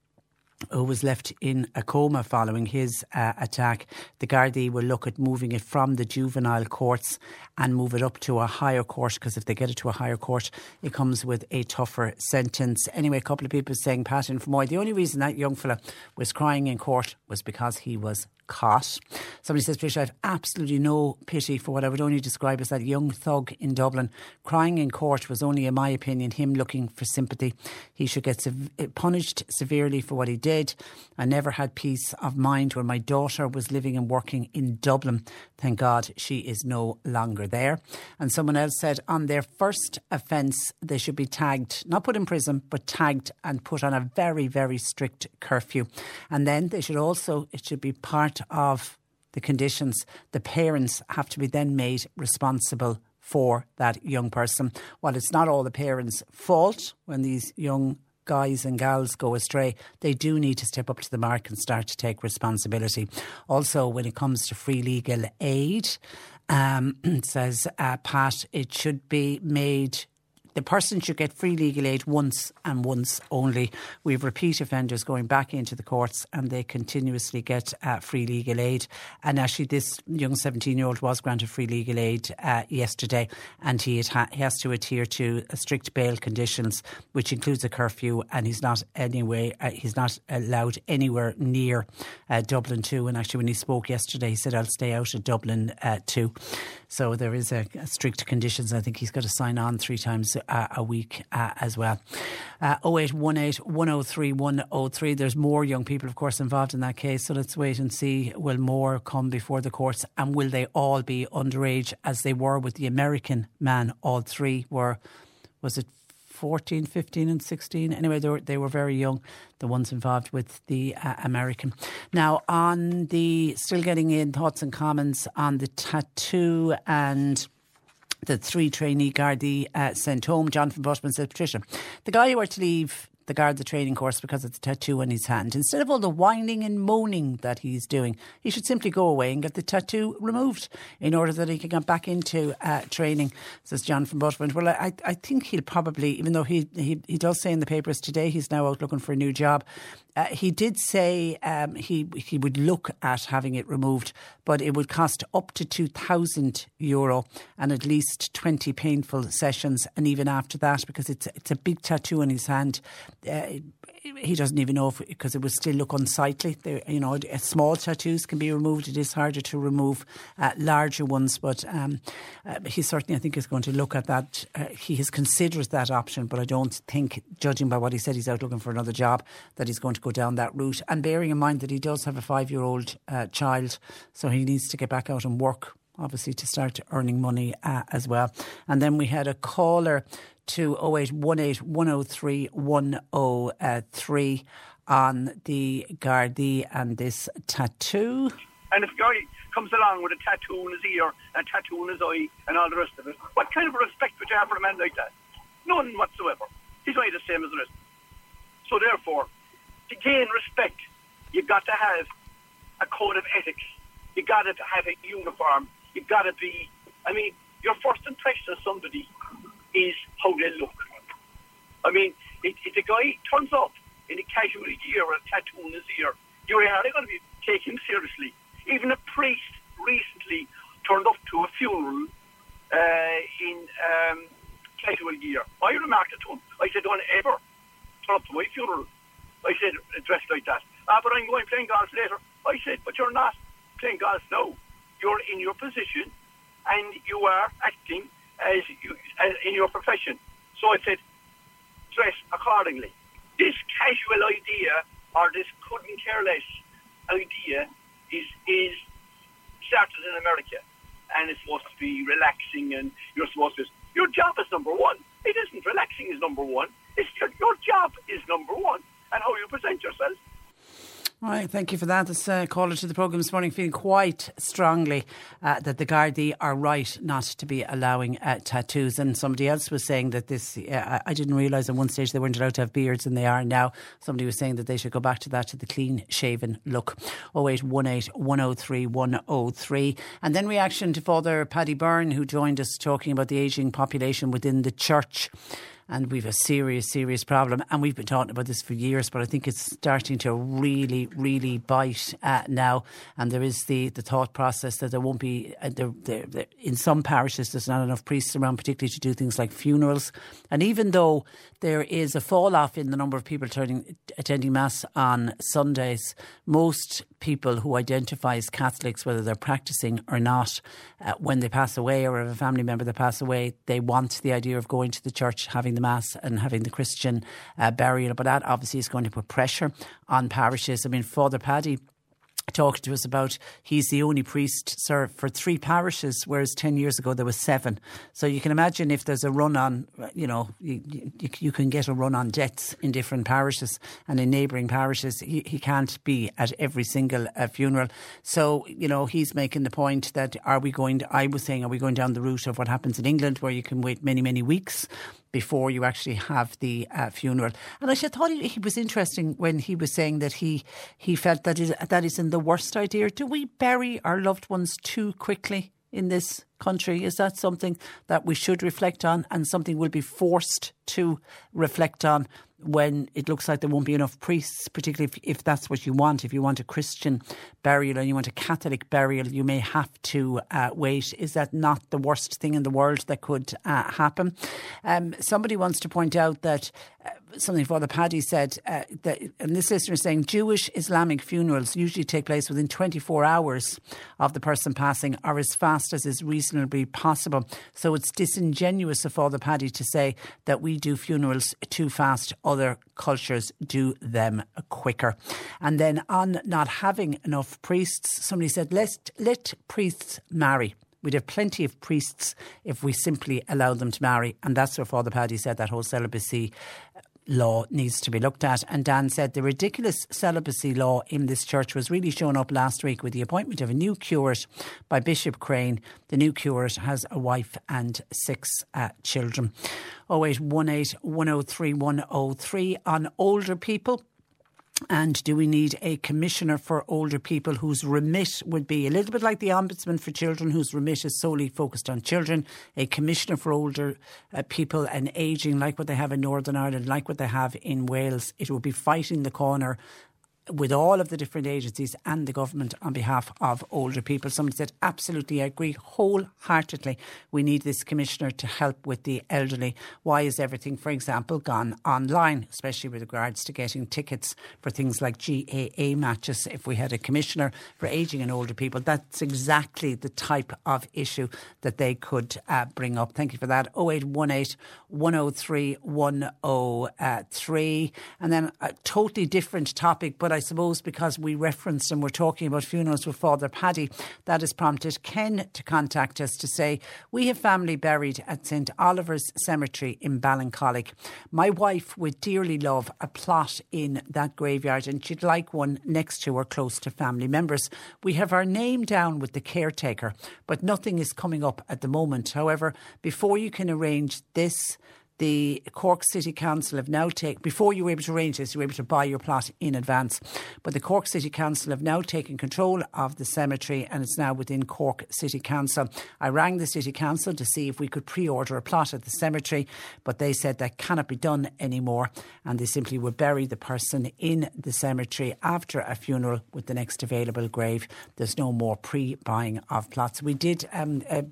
who was left in a coma following his uh, attack. The Gardaí will look at moving it from the juvenile courts and move it up to a higher court because if they get it to a higher court, it comes with a tougher sentence. Anyway, a couple of people saying, Pat and Fermoy, the only reason that young fella was crying in court was because he was caught. Somebody says, Patricia, I have absolutely no pity for what I would only describe as that young thug in Dublin. Crying in court was only, in my opinion, him looking for sympathy. He should get sev- eh, punished severely for what he did. I never had peace of mind when my daughter was living and working in Dublin. Thank God she is no longer there. And someone else said, on their first offence, they should be tagged, not put in prison, but tagged and put on a very, very strict curfew. And then they should also, it should be part of the conditions, the parents have to be then made responsible for that young person. While it's not all the parents' fault when these young guys and gals go astray, they do need to step up to the mark and start to take responsibility. Also, when it comes to free legal aid, um, says uh, Pat, it should be made the person should get free legal aid once and once only. We have repeat offenders going back into the courts and they continuously get uh, free legal aid. And actually, this young 17 year old was granted free legal aid uh, yesterday and he, ha- he, has to adhere to strict bail conditions, which includes a curfew, and he's not anyway, uh, he's not allowed anywhere near uh, Dublin 2. And actually, when he spoke yesterday, he said, I'll stay out of Dublin uh, 2. So there is a, a strict conditions. I think he's got to sign on three times uh, a week uh, as well. Uh, 0818 103 103. There's more young people, of course, involved in that case. So let's wait and see. Will more come before the courts and will they all be underage as they were with the American man? All three were, was it 14, 15, and 16. Anyway, they were, they were very young, the ones involved with the uh, American. Now, on the still getting in thoughts and comments on the tattoo and the three trainee Gardaí uh, sent home. Jonathan Bushman said, Patricia, the guy who were to leave the guard the training course because of the tattoo on his hand. Instead of all the whining and moaning that he's doing, he should simply go away and get the tattoo removed in order that he can get back into uh, training, says John from Butterfield. Well, I, I think he'll probably, even though he, he, he does say in the papers today he's now out looking for a new job, uh, he did say um, he he would look at having it removed, but it would cost up to two thousand euro and at least twenty painful sessions. And even after that, because it's it's a big tattoo on his hand, uh, he doesn't even know if because it would still look unsightly. There, you know, small tattoos can be removed. It is harder to remove uh, larger ones, but um, uh, he certainly, I think, is going to look at that. Uh, he has considered that option, but I don't think, judging by what he said, he's out looking for another job, that he's going to go down that route. And bearing in mind that he does have a five-year-old uh, child, so he needs to get back out and work obviously to start earning money uh, as well. And then we had a caller to 0818 103 103 on the Gardaí and this tattoo. And if guy comes along with a tattoo in his ear, a tattoo in his eye, and all the rest of it, what kind of respect would you have for a man like that? None whatsoever. He's only the same as the rest. So therefore, to gain respect, you've got to have a code of ethics. You've got to have a uniform. You've got to be, I mean, your first impression of somebody is how they look. I mean, if, if the guy turns up in a casual gear or a tattoo in his ear, you're going to be taken seriously. Even a priest recently turned up to a funeral uh, in um, casual gear. I remarked it to him. I said, don't ever turn up to my funeral. I said, dressed like that. Ah, but I'm going playing golf later. I said, but you're not playing golf now. You're in your position and you are acting as, you, as in your profession. So I said, dress accordingly. This casual idea or this couldn't care less idea is is started in America, and it's supposed to be relaxing, and you're supposed to. Your job is number one. It isn't relaxing is number one. It's your, your job is number one, and how you present yourself. Right, thank you for that. This uh, caller to the programme this morning feeling quite strongly uh, that the Gardaí are right not to be allowing uh, tattoos. And somebody else was saying that this, uh, I didn't realise at one stage they weren't allowed to have beards and they are now. Somebody was saying that they should go back to that, to the clean shaven look. 0818 103 103. And then reaction to Father Paddy Byrne, who joined us talking about the ageing population within the church and we've a serious, serious problem. And we've been talking about this for years, but I think it's starting to really, really bite uh, now. And there is the, the thought process that there won't be, uh, there, there, there, in some parishes, there's not enough priests around, particularly to do things like funerals. And even though there is a fall off in the number of people turning, attending Mass on Sundays, most people who identify as Catholics, whether they're practicing or not, uh, when they pass away or have a family member that pass away, they want the idea of going to the church, having the Mass and having the Christian uh, burial. But that obviously is going to put pressure on parishes. I mean, Father Paddy talked to us about he's the only priest served for three parishes whereas 10 years ago there was seven. So you can imagine if there's a run on you know you, you, you can get a run on deaths in different parishes and in neighbouring parishes he, he can't be at every single uh, funeral. So you know he's making the point that are we going to, I was saying are we going down the route of what happens in England where you can wait many many weeks before you actually have the uh, funeral. And I thought he, he, was interesting when he was saying that he he felt that is that is in the worst idea. Do we bury our loved ones too quickly in this country? Is that something that we should reflect on and something we'll be forced to reflect on when it looks like there won't be enough priests, particularly if, if that's what you want. If you want a Christian burial and you want a Catholic burial, you may have to uh, wait. Is that not the worst thing in the world that could uh, happen? Um, somebody wants to point out that something Father Paddy said, uh, that, and this listener is saying Jewish Islamic funerals usually take place within 24 hours of the person passing or as fast as is reasonably possible. So it's disingenuous of Father Paddy to say that we do funerals too fast, other cultures do them quicker. And then on not having enough priests, somebody said, let, let priests marry. We'd have plenty of priests if we simply allowed them to marry. And that's where Father Paddy said that whole celibacy law needs to be looked at. And Dan said the ridiculous celibacy law in this church was really shown up last week with the appointment of a new curate by Bishop Crane. The new curate has a wife and six uh, children. 0818 103 103 on older people. And do we need a commissioner for older people whose remit would be a little bit like the ombudsman for children, whose remit is solely focused on children? A commissioner for older uh, people and ageing, like what they have in Northern Ireland, like what they have in Wales. It would be fighting the corner with all of the different agencies and the government on behalf of older people. Somebody said, absolutely, I agree wholeheartedly. We need this commissioner to help with the elderly. Why is everything, for example, gone online, especially with regards to getting tickets for things like GAA matches? If we had a commissioner for ageing and older people, that's exactly the type of issue that they could uh, bring up. Thank you for that. 0818 103 103. And then a totally different topic, but I suppose because we referenced and we're talking about funerals with Father Paddy, that has prompted Ken to contact us to say, We have family buried at St Oliver's Cemetery in Ballincollig. My wife would dearly love a plot in that graveyard and she'd like one next to or close to family members. We have our name down with the caretaker, but nothing is coming up at the moment. However, before you can arrange this, the Cork City Council have now taken, before you were able to arrange this, you were able to buy your plot in advance. But the Cork City Council have now taken control of the cemetery and it's now within Cork City Council. I rang the City Council to see if we could pre order a plot at the cemetery, but they said that cannot be done anymore and they simply would bury the person in the cemetery after a funeral with the next available grave. There's no more pre buying of plots. We did. Um, uh,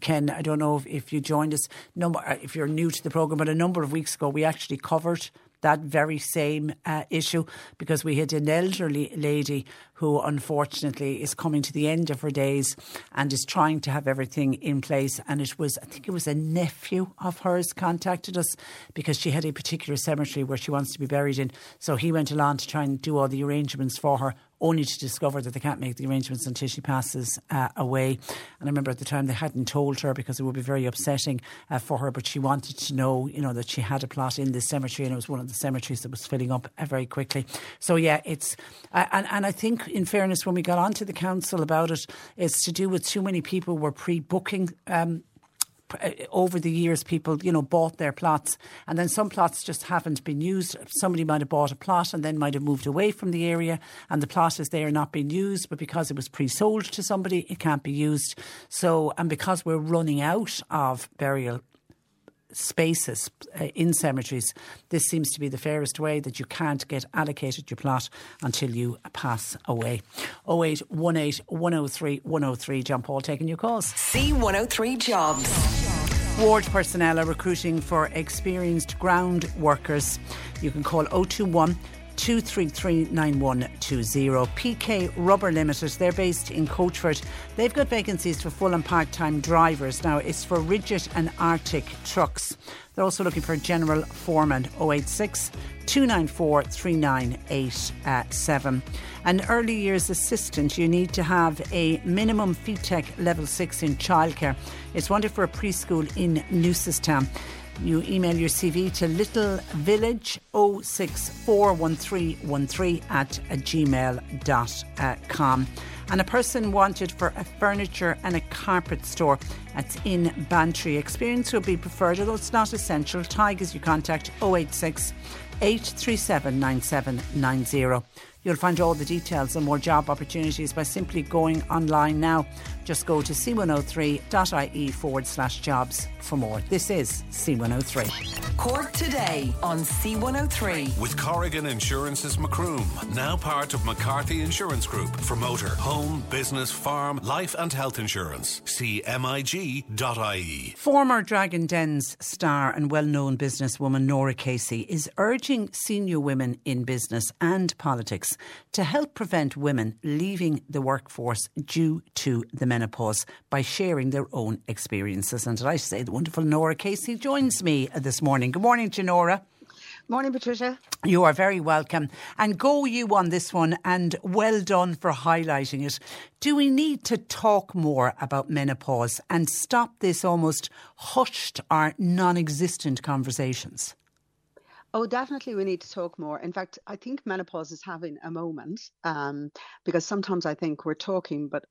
Ken, I don't know if, if you joined us, number, uh, if you're new to the programme, but a number of weeks ago we actually covered that very same uh, issue because we had an elderly lady who unfortunately is coming to the end of her days and is trying to have everything in place. And it was, I think it was a nephew of hers contacted us because she had a particular cemetery where she wants to be buried in. So he went along to try and do all the arrangements for her only to discover that they can't make the arrangements until she passes uh, away. And I remember at the time they hadn't told her because it would be very upsetting uh, for her, but she wanted to know, you know, that she had a plot in this cemetery and it was one of the cemeteries that was filling up uh, very quickly. So yeah, it's, uh, and, and I think in fairness, when we got onto the council about it, it's to do with too many people were pre-booking um, uh, Uh, over the years, people, you know, bought their plots and then some plots just haven't been used. Somebody might have bought a plot and then might have moved away from the area and the plot is there not being used, but because it was pre sold to somebody, it can't be used. So, and because we're running out of burial spaces uh, in cemeteries, this seems to be the fairest way that you can't get allocated your plot until you pass away. 0818 103 103. John Paul taking your calls. C103 Jobs. Ward personnel are recruiting for experienced ground workers. You can call 021 233 9120. PK Rubber Limited, they're based in Coachford. They've got vacancies for full and part time drivers. Now, it's for rigid and Arctic trucks. They're also looking for a general foreman 086 294 3987. Uh, An early years assistant, you need to have a minimum FETAC level 6 in childcare. It's wanted for a preschool in Newcestown. You email your CV to littlevillage0641313 at gmail.com. And a person wanted for a furniture and a carpet store that's in Bantry. Experience would be preferred, although it's not essential. Tigers, you contact 086 837 9790. You'll find all the details and more job opportunities by simply going online now. Just go to c103.ie forward slash jobs for more. This is C103. Cork today on C103. With Corrigan Insurance's Macroom, now part of McCarthy Insurance Group for motor, home, business, farm, life and health insurance. CMIG.ie. Former Dragons' Den star and well known businesswoman Norah Casey is urging senior women in business and politics to help prevent women leaving the workforce due to the menopause by sharing their own experiences. And I say the wonderful Norah Casey joins me this morning. Good morning to Norah. Morning, Patricia. You are very welcome. And go you on this one, and well done for highlighting it. Do we need to talk more about menopause and stop this almost hushed or non existent conversations? Oh, definitely, we need to talk more. In fact, I think menopause is having a moment um, because sometimes I think we're talking, but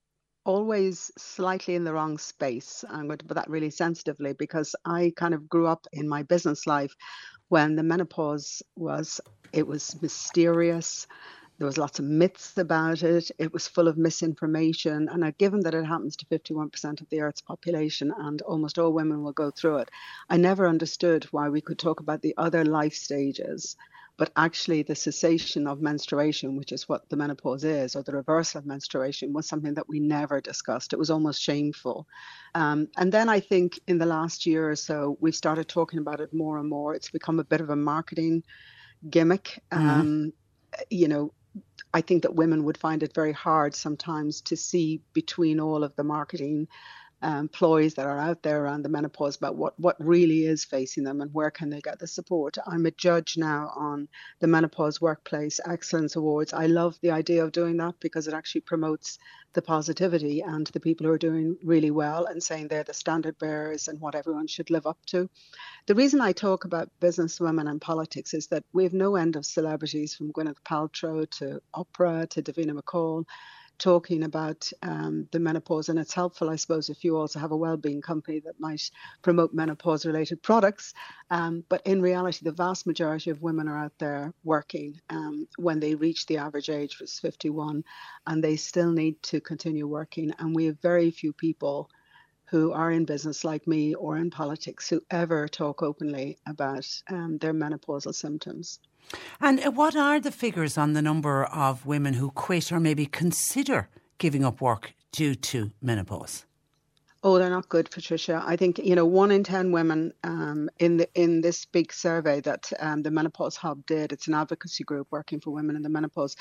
always slightly in the wrong space. I'm going to put that really sensitively because I kind of grew up in my business life when the menopause was it was mysterious. There was lots of myths about it. It was full of misinformation. And given that it happens to 51% of the Earth's population and almost all women will go through it, I never understood why we could talk about the other life stages but actually the cessation of menstruation, which is what the menopause is, or the reversal of menstruation, was something that we never discussed. It was almost shameful. Um, and then I think in the last year or so, we've started talking about it more and more. It's become a bit of a marketing gimmick. Mm-hmm. Um, you know, I think that women would find it very hard sometimes to see between all of the marketing ploys that are out there around the menopause about what, what really is facing them and where can they get the support. I'm a judge now on the Menopause Workplace Excellence Awards. I love the idea of doing that because it actually promotes the positivity and the people who are doing really well and saying they're the standard bearers and what everyone should live up to. The reason I talk about business women and politics is that we have no end of celebrities from Gwyneth Paltrow to Oprah to Davina McCall talking about um, the menopause. And it's helpful, I suppose, if you also have a well-being company that might promote menopause-related products. Um, but in reality, the vast majority of women are out there working um, when they reach the average age, which is 51, and they still need to continue working. And we have very few people who are in business like me or in politics who ever talk openly about um, their menopausal symptoms. And uh, what are the figures on the number of women who quit or maybe consider giving up work due to menopause? Oh, they're not good, Patricia. I think you know one in ten women um, in the in this big survey that um, the Menopause Hub did. It's an advocacy group working for women in the menopause.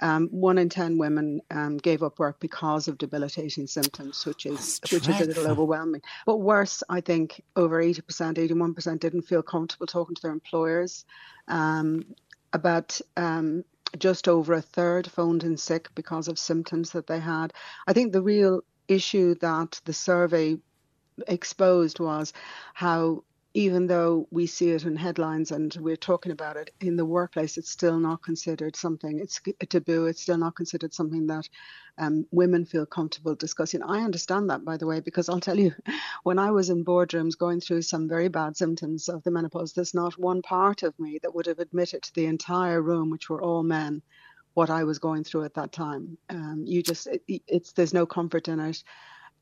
Um, one in ten women um, gave up work because of debilitating symptoms, which is which is a little overwhelming. But worse, I think over eighty percent, eighty one percent didn't feel comfortable talking to their employers. Um, about um, just over a third phoned in sick because of symptoms that they had. I think the real issue that the survey exposed was how even though we see it in headlines and we're talking about it in the workplace, it's still not considered something, it's a taboo, it's still not considered something that um, women feel comfortable discussing. I understand that, by the way, because I'll tell you, when I was in boardrooms going through some very bad symptoms of the menopause, there's not one part of me that would have admitted to the entire room, which were all men, what I was going through at that time. Um, you just, it, it's there's no comfort in it.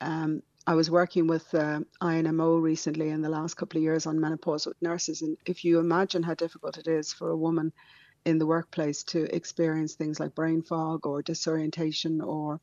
Um, I was working with uh, INMO recently in the last couple of years on menopause with nurses, and if you imagine how difficult it is for a woman in the workplace to experience things like brain fog or disorientation or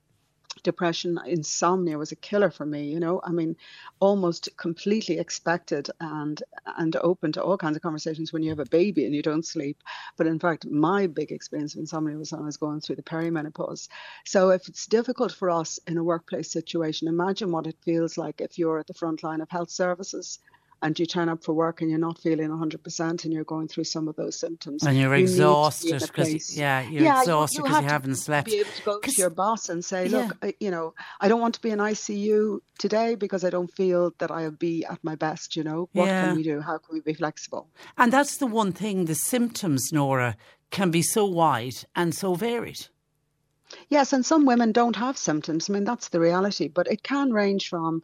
depression, insomnia was a killer for me. You know, I mean, almost completely expected and and open to all kinds of conversations when you have a baby and you don't sleep. But in fact, my big experience of insomnia was when I was going through the perimenopause. So if it's difficult for us in a workplace situation, imagine what it feels like if you're at the front line of health services and you turn up for work and you're not feeling 100% and you're going through some of those symptoms. And you're you exhausted because, yeah, you're yeah, exhausted because you, you, you haven't slept. be able to go to your boss and say, look, yeah. you know, I don't want to be in ICU today because I don't feel that I'll be at my best, you know. What yeah. can we do? How can we be flexible? And that's the one thing, the symptoms, Norah, can be so wide and so varied. Yes, and some women don't have symptoms. I mean, that's the reality, but it can range from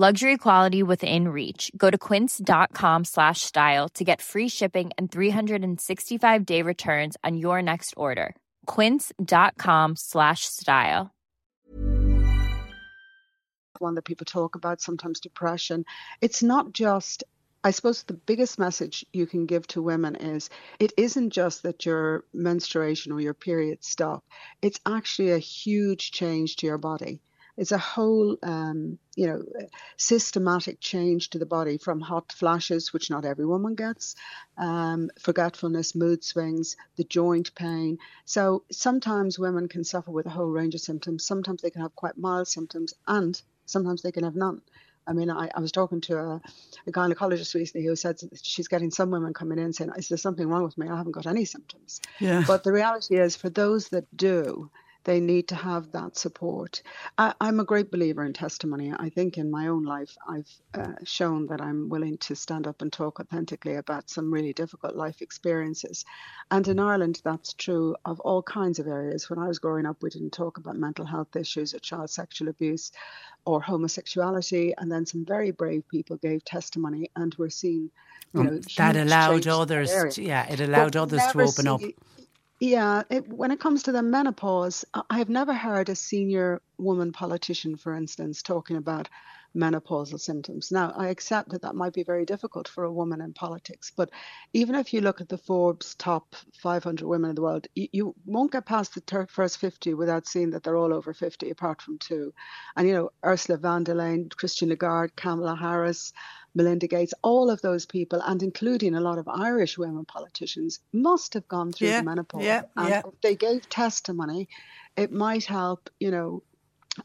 Luxury quality within reach. Go to quince.com slash style to get free shipping and 365 day returns on your next order. Quince.com slash style. One that people talk about, sometimes depression. It's not just I suppose the biggest message you can give to women is it isn't just that your menstruation or your period stop. It's actually a huge change to your body. It's a whole, um, you know, systematic change to the body from hot flashes, which not every woman gets, um, forgetfulness, mood swings, the joint pain. So sometimes women can suffer with a whole range of symptoms. Sometimes they can have quite mild symptoms, and sometimes they can have none. I mean, I, I was talking to a, a gynecologist recently who said she's getting some women coming in saying, Is there something wrong with me? I haven't got any symptoms. Yeah. But the reality is, for those that do, they need to have that support. I, am a great believer in testimony. I think in my own life, I've uh, shown that I'm willing to stand up and talk authentically about some really difficult life experiences. And in Ireland, that's true of all kinds of areas. When I was growing up, we didn't talk about mental health issues or child sexual abuse or homosexuality. And then some very brave people gave testimony and were seen. You know, that allowed others, yeah, it allowed but others to open up. Yeah, it, when it comes to the menopause, I have never heard a senior woman politician, for instance, talking about menopausal symptoms. Now, I accept that that might be very difficult for a woman in politics, but even if you look at the Forbes top 500 women in the world, you, you won't get past the ter- first 50 without seeing that they're all over 50, apart from two. And, you know, Ursula von der Leyen, Christine Lagarde, Kamala Harris, Melinda Gates, all of those people, and including a lot of Irish women politicians, must have gone through yeah, the menopause. Yeah, and yeah. if they gave testimony, it might help, you know,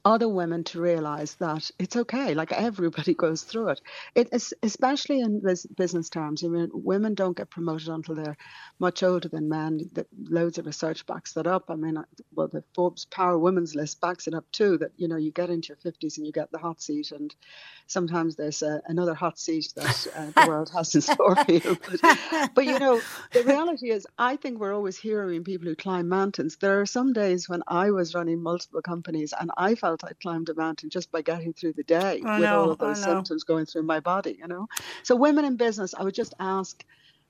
other women to realize that it's okay like everybody goes through it. It is especially in business terms i mean women don't get promoted until they're much older than men. That loads of research backs that up. I mean well the forbes power women's list backs it up too that you know you get into your 50s and you get the hot seat and sometimes there's uh, another hot seat that uh, the world has in store for you. But, but you know the reality is i think we're always hearing people who climb mountains. There are some days when i was running multiple companies and i felt I climbed a mountain just by getting through the day I with know, all of those symptoms going through my body, you know. So women in business, I would just ask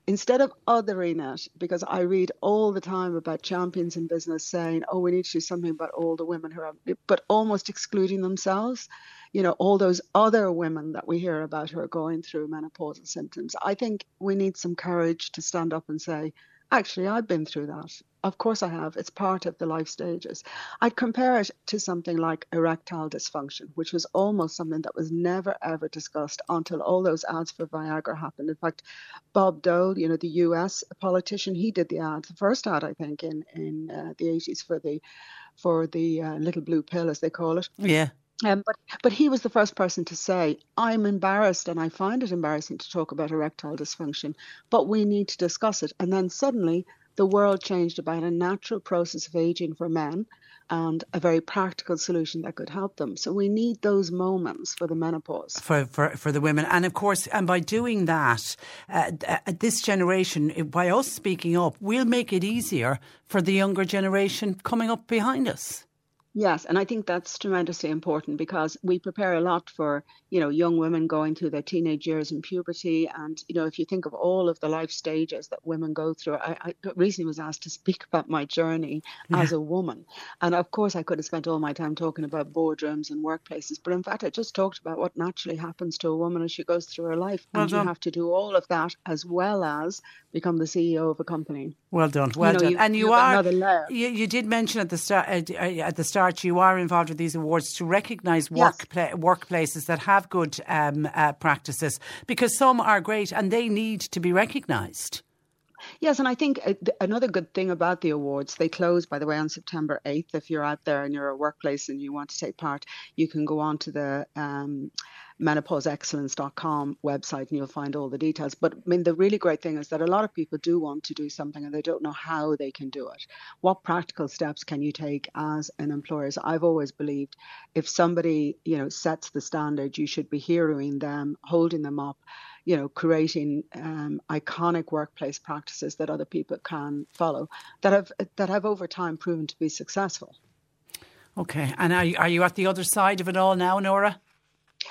instead of othering it, because I read all the time about champions in business saying, oh, we need to do something about all the women who are, but almost excluding themselves. You know, all those other women that we hear about who are going through menopausal symptoms. I think we need some courage to stand up and say, actually, I've been through that. Of course, I have. It's part of the life stages. I'd compare it to something like erectile dysfunction, which was almost something that was never ever discussed until all those ads for Viagra happened. In fact, Bob Dole, you know, the U.S. politician, he did the ad, the first ad, I think, in in uh, the 80s for the for the uh, little blue pill, as they call it. Yeah. Um, but but he was the first person to say, "I'm embarrassed, and I find it embarrassing to talk about erectile dysfunction, but we need to discuss it." And then suddenly, the world changed about a natural process of aging for men, and a very practical solution that could help them. So we need those moments for the menopause for for, for the women, and of course, and by doing that, uh, uh, this generation, by us speaking up, we'll make it easier for the younger generation coming up behind us. Yes, and I think that's tremendously important because we prepare a lot for, you know, young women going through their teenage years and puberty. And, you know, if you think of all of the life stages that women go through, I, I recently was asked to speak about my journey Yeah. as a woman. And of course, I could have spent all my time talking about boardrooms and workplaces. But in fact, I just talked about what naturally happens to a woman as she goes through her life. Well and you have to do all of that as well as become the CEO of a company. Well done, You well know, done. you- and you you've are you, you did mention at the start uh, at the start you are involved with these awards to recognise Yes. work workplaces that have good um, uh, practices because some are great and they need to be recognised. Yes, and I think uh, another good thing about the awards, they close, by the way, on September 8th. If you're out there and you're a workplace and you want to take part, you can go on to the um, menopauseexcellence.com website and you'll find all the details. But I mean, the really great thing is that a lot of people do want to do something and they don't know how they can do it. What practical steps can you take as an employer? So I've always believed if somebody, you know, sets the standard, you should be hearing them, holding them up you know, creating um, iconic workplace practices that other people can follow that have that have over time proven to be successful. Okay, and are you, are you at the other side of it all now, Norah?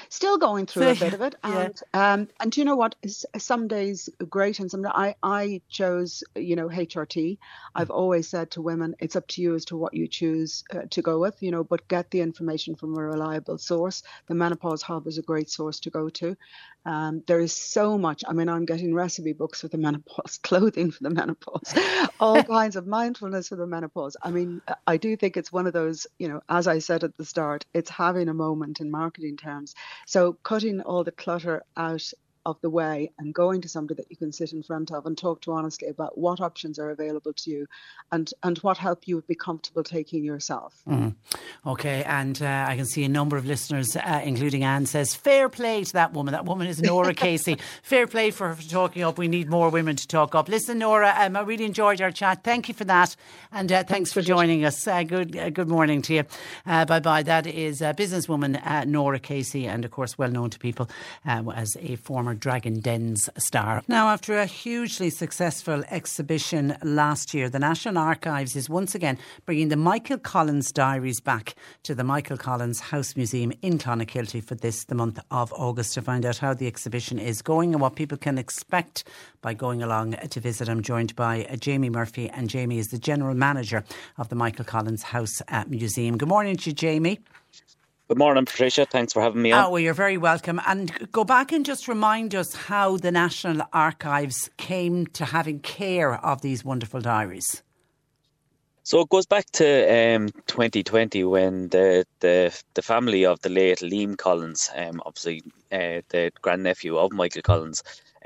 Still going through a bit of it, yeah. and um, and do you know what? Some days great, and some I I chose you know HRT. I've always said to women, it's up to you as to what you choose uh, to go with, you know, but get the information from a reliable source. The Menopause Hub is a great source to go to. Um, there is so much. I mean, I'm getting recipe books for the menopause, clothing for the menopause, all kinds of mindfulness for the menopause. I mean, I do think it's one of those, you know, as I said at the start, it's having a moment in marketing terms. So cutting all the clutter out of the way and going to somebody that you can sit in front of and talk to honestly about what options are available to you and, and what help you would be comfortable taking yourself. Mm. Okay, and uh, I can see a number of listeners, uh, including Anne, says, fair play to that woman. That woman is Norah Casey. Fair play for her for talking up. We need more women to talk up. Listen, Norah, um, I really enjoyed our chat. Thank you for that. And uh, thanks for joining us. Uh, good uh, good morning to you. Uh, bye bye. That is a businesswoman Norah Casey, and of course, well known to people as a former Dragons' Den star. Now, after a hugely successful exhibition last year, the National Archives is once again bringing the Michael Collins diaries back to the Michael Collins House Museum in Clonakilty for this, the month of August, to find out how the exhibition is going and what people can expect by going along to visit. I'm joined by uh, Jamie Murphy, and Jamie is the General Manager of the Michael Collins House Museum. Good morning to you, Jamie. Good morning, Patricia. Thanks for having me on. Oh, well, you're very welcome. And go back and just remind us how the National Archives came to having care of these wonderful diaries. So it goes back to um, 2020 when the, the the family of the late Liam Collins, um, obviously uh, the grandnephew of Michael Collins,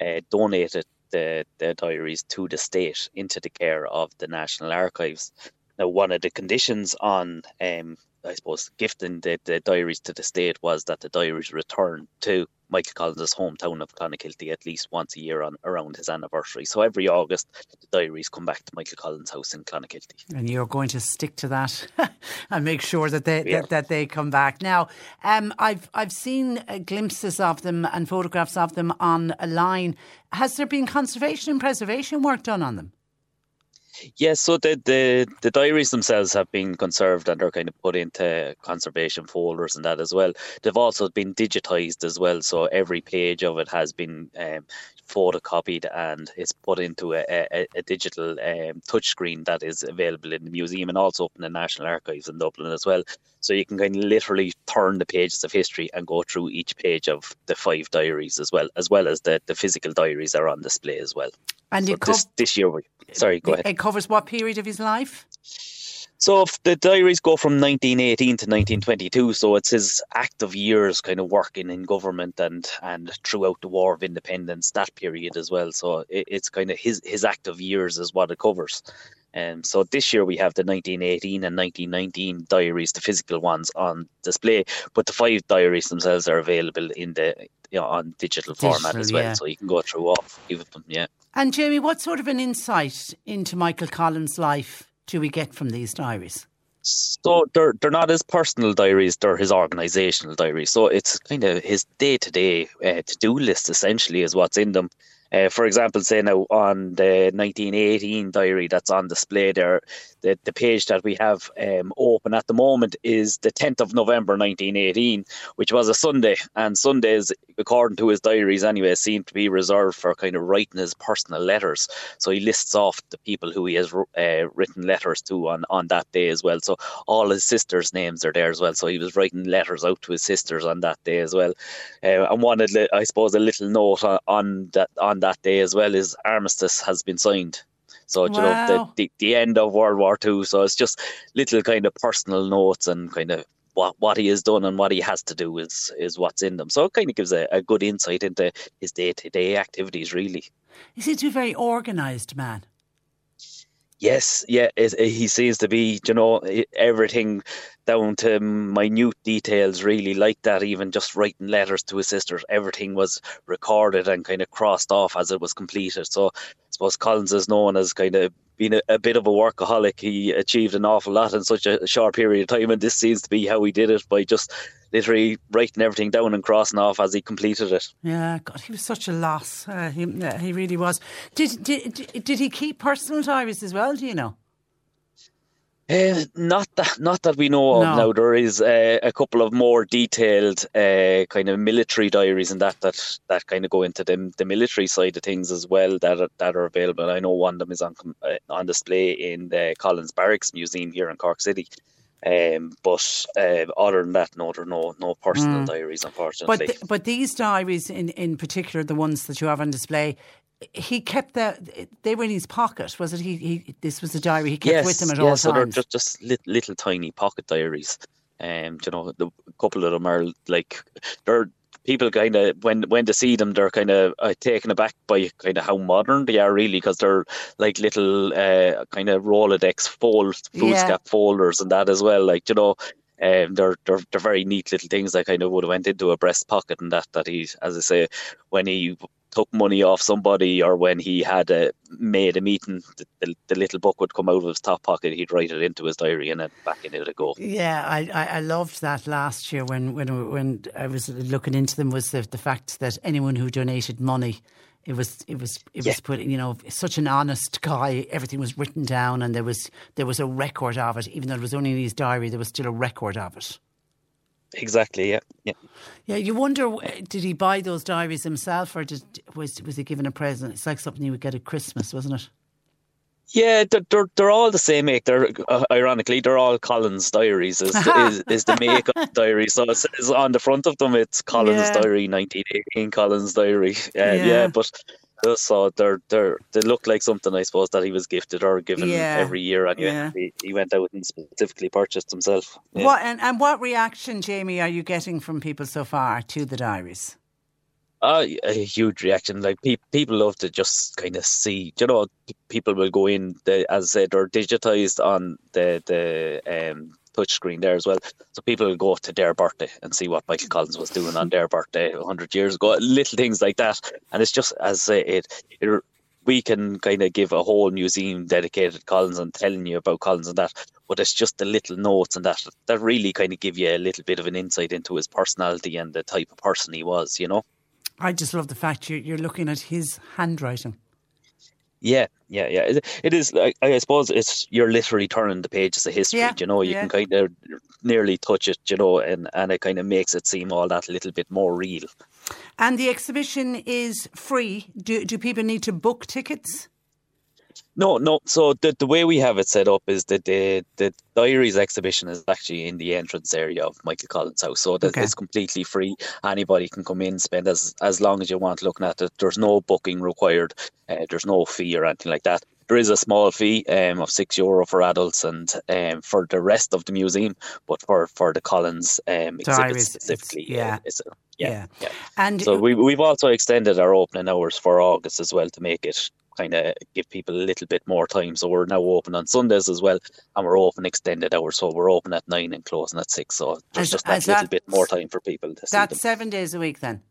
uh, donated the, the diaries to the state into the care of the National Archives. Now, one of the conditions on um, I suppose, gifting the, the diaries to the state was that the diaries returned to Michael Collins' hometown of Clonakilty at least once a year on around his anniversary. So every August, the diaries come back to Michael Collins' house in Clonakilty. And you're going to stick to that and make sure that they yeah. that, that, they come back. Now, um, I've I've seen uh, glimpses of them and photographs of them online. Has there been conservation and preservation work done on them? Yeah, so the, the the diaries themselves have been conserved and are kind of put into conservation folders and that as well. They've also been digitized as well, so every page of it has been um, photocopied and it's put into a, a, a digital um, touchscreen that is available in the museum and also up in the National Archives in Dublin as well. So you can kind of literally turn the pages of history and go through each page of the five diaries as well, as well as the, the physical diaries are on display as well. And so this, this year, we, sorry, go ahead. It covers what period of his life? So if the diaries go from 1918 to 1922, so it's his active years kind of working in government and and throughout the War of Independence, that period as well. So it, it's kind of his his active years is what it covers. And um, so this year we have the 1918 and 1919 diaries, the physical ones on display, but the five diaries themselves are available in the you know, on digital, digital format as well, yeah. so you can go through all five of them. Yeah. And Jamie, what sort of an insight into Michael Collins' life do we get from these diaries? So they're they're not his personal diaries; they're his organisational diaries. So it's kind of his day to day to do list essentially is what's in them. Uh, for example, say now on the 1918 diary that's on display there, the, the page that we have um, open at the moment is the 10th of November 1918, which was a Sunday. And Sundays, according to his diaries anyway, seem to be reserved for kind of writing his personal letters. So he lists off the people who he has uh, written letters to on, on that day as well. So all his sisters' names are there as well. So he was writing letters out to his sisters on that day as well. Uh, and one, I suppose, a little note on, on that on that day as well is armistice has been signed. So wow. you know the, the, the end of World War Two. So it's just little kind of personal notes and kind of what what he has done and what he has to do is is what's in them. So it kind of gives a, a good insight into his day to day activities. Really, he seems to be a very organised man. Yes, yeah, it, it, he seems to be, you know, everything down to minute details, really like that. Even just writing letters to his sisters, everything was recorded and kind of crossed off as it was completed. So I suppose Collins is known as kind of being a, a, bit of a workaholic. He achieved an awful lot in such a short period of time, and this seems to be how he did it by just literally writing everything down and crossing off as he completed it. Yeah, God, he was such a loss. Uh, he, he really was. Did, did did he keep personal diaries as well? Do you know? Uh, not that, not that we know of. Now there is uh, a couple of more detailed uh, kind of military diaries and that that that kind of go into the the military side of things as well that are, that are available. I know one of them is on uh, on display in the Collins Barracks Museum here in Cork City. Um, but uh, other than that, no, there are no no personal mm. diaries, unfortunately. But th- but these diaries, in in particular, the ones that you have on display, he kept the they were in his pocket was it he, he this was a diary he kept yes, with him at yes, all so times they're just, just little, little tiny pocket diaries um you know the, a couple of them are like they're people kind of when when they see them, they're kind of uh, taken aback by kind of how modern they are, really, because they're like little uh, kind of Rolodex fold foolscap yeah. folders and that as well. Like you know, um, they're, they're they're very neat little things that kind of would have went into a breast pocket and that that he, as I say, when he took money off somebody or when he had a, made a meeting, the, the, the, little book would come out of his top pocket. He'd write it into his diary and then back in it would go. Yeah, I, I, I, loved that last year when, when when I was looking into them was the, the fact that anyone who donated money. It was it was it yeah. was put you know such an honest guy. Everything was written down, and there was there was a record of it. Even though it was only in his diary, there was still a record of it. Exactly. Yeah. Yeah. Yeah. You wonder, did he buy those diaries himself, or did, was was he given a present? It's like something you would get at Christmas, wasn't it? Yeah, they're they're, they're all the same make. They're uh, ironically they're all Collins diaries. Is is, is the make of the diary? So it's, it's, on the front of them. It's Collins yeah. diary, nineteen eighteen Collins diary. Uh, yeah. yeah, but so they're they're they look like something I suppose that he was gifted or given yeah. every year and yeah. he, he went out and specifically purchased himself. Yeah. What and, and what reaction, Jamie, are you getting from people so far to the diaries? Uh, a huge reaction. Like pe- people love to just kind of see. You know, people will go in. The, as I said, they're digitized on the the um, touchscreen there as well. So people will go to their birthday and see what Michael Collins was doing on their birthday 100 years ago. Little things like that. And it's just, as I it, it we can kind of give a whole museum dedicated to Collins and telling you about Collins and that, but it's just the little notes and that that really kind of give you a little bit of an insight into his personality and the type of person he was, you know. I just love the fact you're, you're looking at his handwriting. Yeah, yeah, yeah. It, it is. I, I, suppose it's you're literally turning the pages of history. Yeah, you know, you yeah. can kind of nearly touch it. You know, and and it kind of makes it seem all that little bit more real. And the exhibition is free. Do do people need to book tickets? No, no. So the the way we have it set up is that the the diaries exhibition is actually in the entrance area of Michael Collins' house, so that okay. it's completely free. Anybody can come in, spend as as long as you want looking at it. There's no booking required. Uh, there's no fee or anything like that. There is a small fee um, of six euro for adults and um, for the rest of the museum, but for for the Collins um, exhibit specifically, it's, yeah, uh, it's a, yeah, yeah, yeah. And so we we've also extended our opening hours for August as well to make it kind of give people a little bit more time. So we're now open on Sundays as well, and we're open extended hours. So we're open at nine and closing at six. So there's as, just that little that, bit more time for people to see. That's seven days a week then.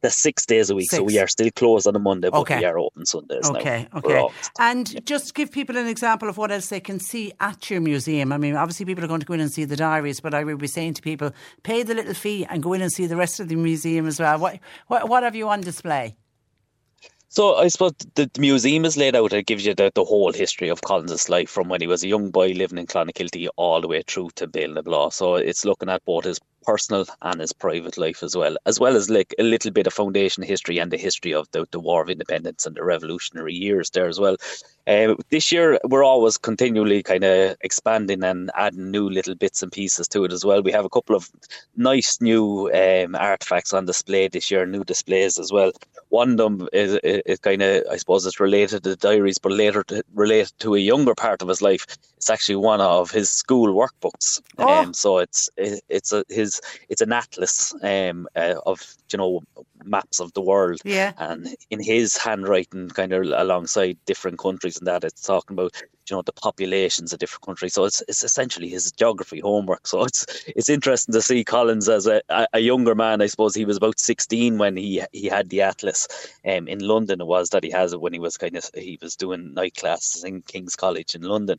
That's six days a week, six. so we are still closed on a Monday, but okay. we are open Sundays okay, now. Okay, okay. And yeah. just give people an example of what else they can see at your museum. I mean, obviously people are going to go in and see the diaries, but I will be saying to people, pay the little fee and go in and see the rest of the museum as well. What what, what have you on display? So I suppose the, museum is laid out. It gives you the, the whole history of Collins's life from when he was a young boy living in Clonakilty all the way through to Béal na Bláth. So it's looking at both his personal and his private life as well, as well as like a little bit of foundation history and the history of the, the War of Independence and the revolutionary years there as well. Uh, this year, we're always continually kind of expanding and adding new little bits and pieces to it as well. We have a couple of nice new um, artifacts on display this year, new displays as well. One of them is, is kind of, I suppose, it's related to the diaries, but later to, related to a younger part of his life. It's actually one of his school workbooks. Oh. Um, so it's it, it's a, his it's an atlas um, uh, of you know maps of the world. Yeah. And in his handwriting, kind of alongside different countries and that, it's talking about you know the populations of different countries. So it's it's essentially his geography homework. So it's it's interesting to see Collins as a, a younger man. I suppose he was about sixteen when he he had the atlas. Um, in London it was that he has it when he was kind of he was doing night classes in King's College in London,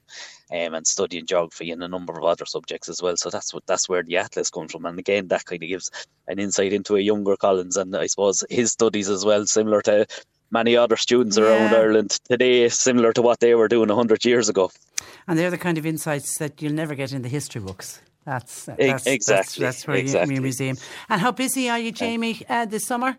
um, and studying geography and a number of other subjects as well. So that's what that's where the atlas comes from. And again, that kind of gives an insight into a younger Collins and I suppose his studies as well, similar to many other students yeah. around Ireland today, similar to what they were doing 100 years ago. And they're the kind of insights that you'll never get in the history books. That's, that's exactly that's, that's where exactly. you, your museum. And how busy are you, Jamie, uh, this summer?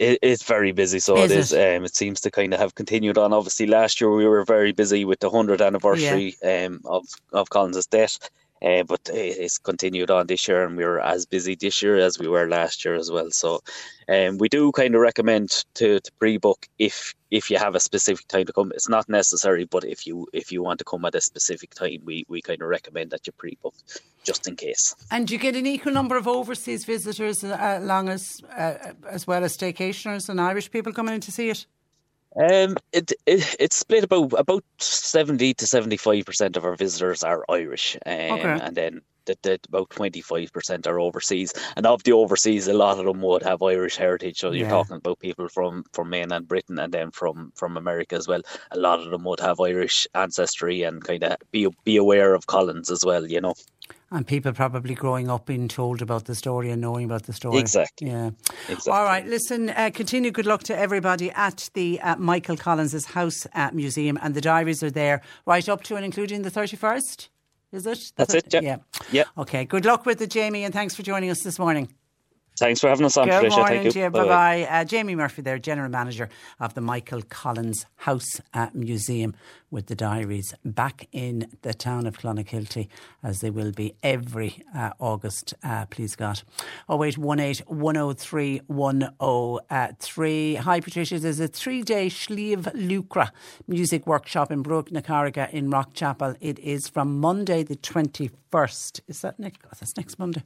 It, it's very busy, so is it is. It? Um, it seems to kind of have continued on. Obviously, last year we were very busy with the hundredth anniversary yeah. um, of of Collins's death. Uh, but it's continued on this year, and we were as busy this year as we were last year as well. So, um, we do kind of recommend to, to pre-book if if you have a specific time to come. It's not necessary, but if you if you want to come at a specific time, we, we kind of recommend that you pre-book just in case. And you get an equal number of overseas visitors uh, along as uh, as well as staycationers and Irish people coming in to see it? Um, it, it it's split about about seventy to seventy five percent of our visitors are Irish, um, okay. and then the, the, about twenty five percent are overseas. And of the overseas, a lot of them would have Irish heritage. So you're yeah. talking about people from from mainland Britain and then from from America as well. A lot of them would have Irish ancestry and kind of be be aware of Collins as well. You know and people probably growing up being told about the story and knowing about the story. Exactly. Yeah. Exactly. All right. Listen. Uh, continue. Good luck to everybody at the uh, Michael Collins's House uh, Museum, and the diaries are there right up to and including the thirty first. Is it? That's, it. Yeah. yeah. Yeah. Okay. Good luck with it, Jamie, and thanks for joining us this morning. Thanks for having us on, Good Patricia. morning Thank you. you. Bye bye. Uh, Jamie Murphy, there, General Manager of the Michael Collins House Museum with the diaries back in the town of Clonakilty as they will be every uh, August, uh, please God. 0818 103 103. Hi Patricia, there's a three day Sliabh Luachra music workshop in Brugh na Carraga in Rockchapel. It is from Monday the 21st. Is that next? Oh, that's next Monday.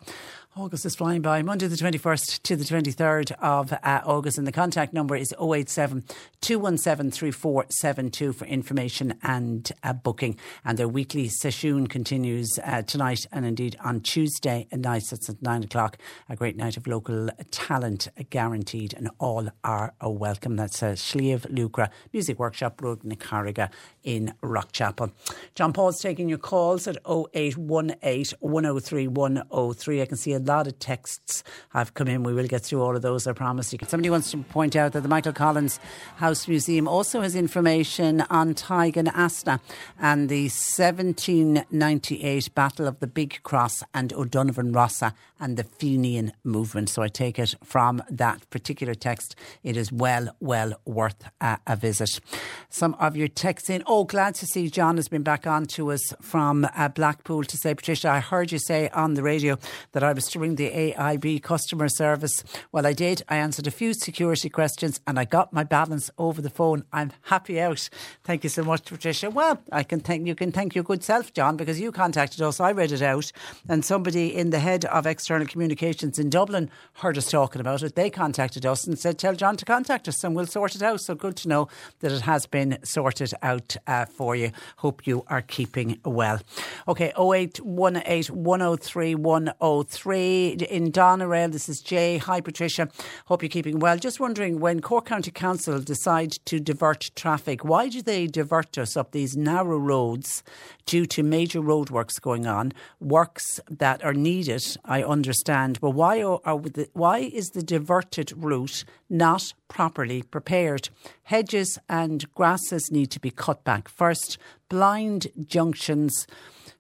August is flying by. Monday the 21st to the 23rd of uh, August. And the contact number is 087 217 3472 for information and uh, booking. And their weekly session continues uh, tonight and indeed on Tuesday night. It's at nine o'clock. A great night of local talent guaranteed, and all are a welcome. That's uh, Sliabh Luachra Music Workshop, Brugh na Carraga in Rockchapel. John Paul's taking your calls at 0818 103 103. I can see a lot of texts have come in. We will get through all of those, I promise you. Somebody wants to point out that the Michael Collins House Museum also has information on Tadhg an Asna and the 1798 Battle of the Big Cross and O'Donovan Rossa and the Fenian movement. So I take it from that particular text, it is well, well worth a visit. Some of your texts in. Oh, glad to see John has been back on to us from uh, Blackpool to say, Patricia, I heard you say on the radio that I was ring the AIB customer service. Well, I did. I answered a few security questions and I got my balance over the phone. I'm happy out. Thank you so much, Patricia. Well, I can thank you can thank your good self, John, because you contacted us. I read it out, and somebody in the head of external communications in Dublin heard us talking about it. They contacted us and said, "Tell John to contact us, and we'll sort it out." So good to know that it has been sorted out uh, for you. Hope you are keeping well. Okay, 0818 103 103 in Doneraile. This is Jay. Hi, Patricia. Hope you're keeping well. Just wondering when Cork County Council decide to divert traffic, why do they divert us up these narrow roads due to major roadworks going on? Works that are needed, I understand, but why are the, why is the diverted route not properly prepared? Hedges and grasses need to be cut back first. Blind junctions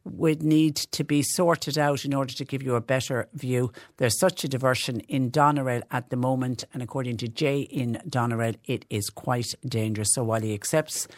would need to be sorted out in order to give you a better view. There's such a diversion in Doneraile at the moment, and according to Jay in Doneraile, it is quite dangerous. So while he accepts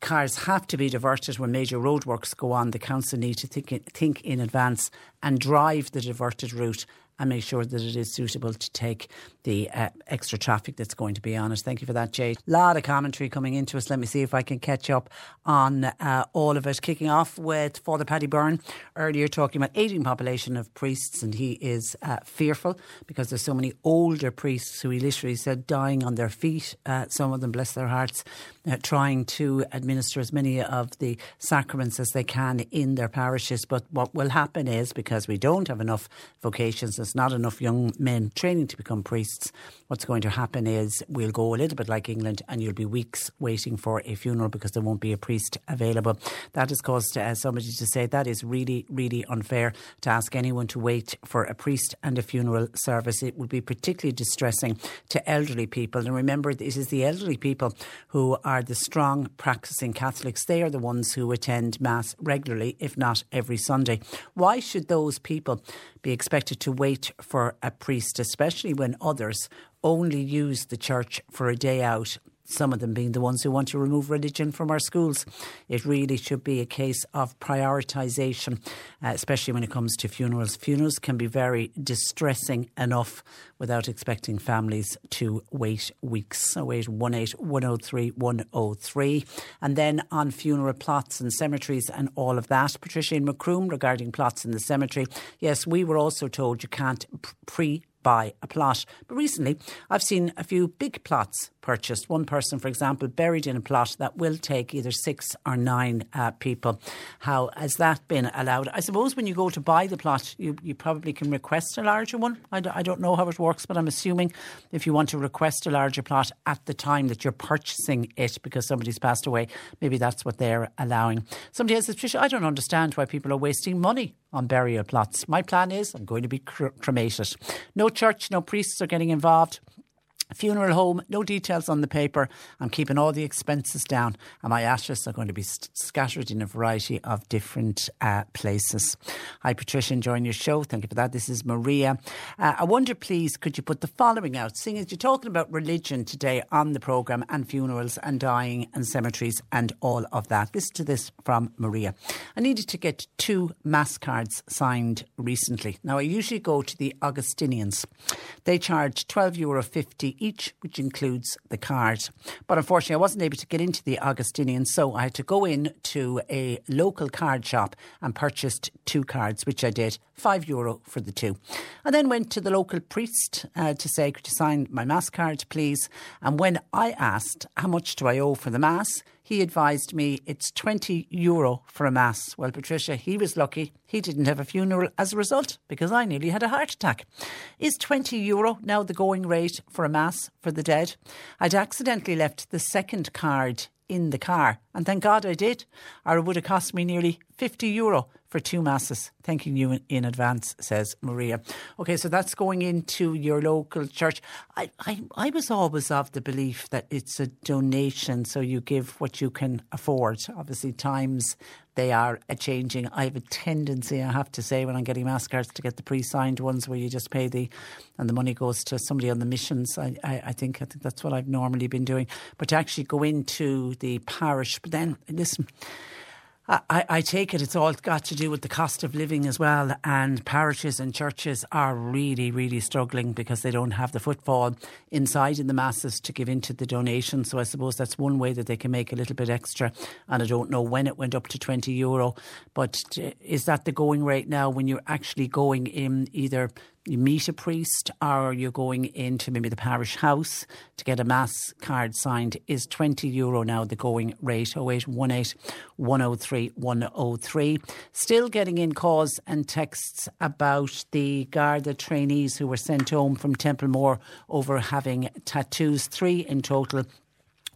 cars have to be diverted when major roadworks go on, the council need to think, think in advance and drive the diverted route and make sure that it is suitable to take the uh, extra traffic that's going to be on it. Thank you for that, Jade. A lot of commentary coming into us. Let me see if I can catch up on uh, all of it. Kicking off with Father Paddy Byrne earlier talking about aging population of priests, and he is uh, fearful because there's so many older priests who he literally said dying on their feet. Uh, some of them, bless their hearts, uh, trying to administer as many of the sacraments as they can in their parishes. But what will happen is because we don't have enough vocations there's not enough young men training to become priests, what's going to happen is we'll go a little bit like England and you'll be weeks waiting for a funeral because there won't be a priest available. That has caused uh, somebody to say that is really, really unfair to ask anyone to wait for a priest and a funeral service. It would be particularly distressing to elderly people. And remember, it is the elderly people who are the strong practicing Catholics. They are the ones who attend Mass regularly, if not every Sunday. Why should those people be expected to wait for a priest, especially when others only use the church for a day out some of them being the ones who want to remove religion from our schools. It really should be a case of prioritisation, uh, especially when it comes to funerals. Funerals can be very distressing enough without expecting families to wait weeks. So wait 18 103 103. And then on funeral plots and cemeteries and all of that. Patricia in Macroom regarding plots in the cemetery. Yes, we were also told you can't pre buy a plot. But recently, I've seen a few big plots purchased. One person, for example, buried in a plot that will take either six or nine uh, people. How has that been allowed? I suppose when you go to buy the plot, you, you probably can request a larger one. I d- I don't know how it works, but I'm assuming if you want to request a larger plot at the time that you're purchasing it because somebody's passed away, maybe that's what they're allowing. Somebody else says, Tricia, I don't understand why people are wasting money on burial plots. My plan is I'm going to be cr- cremated. No church, no priests are getting involved. Funeral home, no details on the paper. I'm keeping all the expenses down, and my ashes are going to be scattered in a variety of different uh, places. Hi, Patricia, enjoying your show. Thank you for that. This is Maria. Uh, I wonder, please, could you put the following out? Seeing as you're talking about religion today on the programme and funerals and dying and cemeteries and all of that. Listen to this from Maria. I needed to get two mass cards signed recently. Now, I usually go to the Augustinians. They charge €12.50 each, which includes the card. But unfortunately, I wasn't able to get into the Augustinian, so I had to go in to a local card shop and purchased two cards, which I did, five euro for the two. I then went to the local priest uh, to say, could you sign my mass card, please? And when I asked, how much do I owe for the mass? He advised me it's 20 euro for a mass. Well, Patricia, he was lucky. He didn't have a funeral as a result because I nearly had a heart attack. Is 20 euro now the going rate for a mass for the dead? I'd accidentally left the second card in the car, and thank God I did, or it would have cost me nearly 50 euro for two masses. Thanking you in, in, advance, says Maria. Okay, so that's going into your local church. I, I, I was always of the belief that it's a donation, so you give what you can afford. Obviously, times they are a changing. I have a tendency, I have to say, when I'm getting mass cards to get the pre-signed ones where you just pay the, and the money goes to somebody on the missions. I, I, I think I think that's what I've normally been doing. But to actually go into the parish, then listen. I, I, take it it's all got to do with the cost of living as well. And parishes and churches are really, really struggling because they don't have the footfall inside in the masses to give into the donation. So I suppose that's one way that they can make a little bit extra. And I don't know when it went up to 20 euro. But uh, is that the going rate now when you're actually going in either you meet a priest or you're going into maybe the parish house to get a mass card signed is 20 euro. Now the going rate 0818 103 103 still getting in calls and texts about the Garda trainees who were sent home from Templemore over having tattoos. Three in total.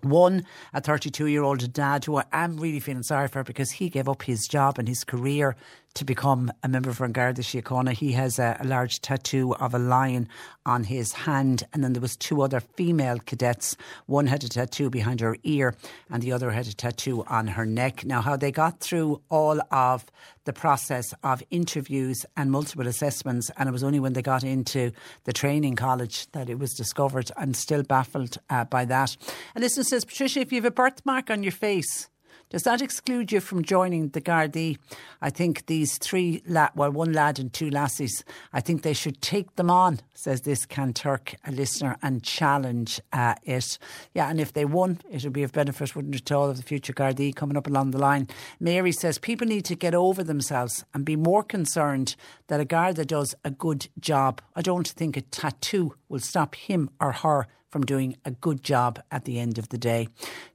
One, a 32 year old dad who I am really feeling sorry for because he gave up his job and his career to become a member of An Garda Síochána. He has a, a, large tattoo of a lion on his hand, and then there was two other female cadets. One had a tattoo behind her ear, and the other had a tattoo on her neck. Now, how they got through all of the process of interviews and multiple assessments, and it was only when they got into the training college that it was discovered. I'm still baffled uh, by that. And listen, says Patricia, if you have a birthmark on your face, does that exclude you from joining the Gardaí? I think these three, la- well, one lad and two lassies, I think they should take them on, says this Kanturk, a listener, and challenge uh, it. Yeah, and if they won, it would be of benefit, wouldn't it, to all of the future Gardaí coming up along the line. Mary says people need to get over themselves and be more concerned that a Garda does a good job. I don't think a tattoo will stop him or her from doing a good job at the end of the day.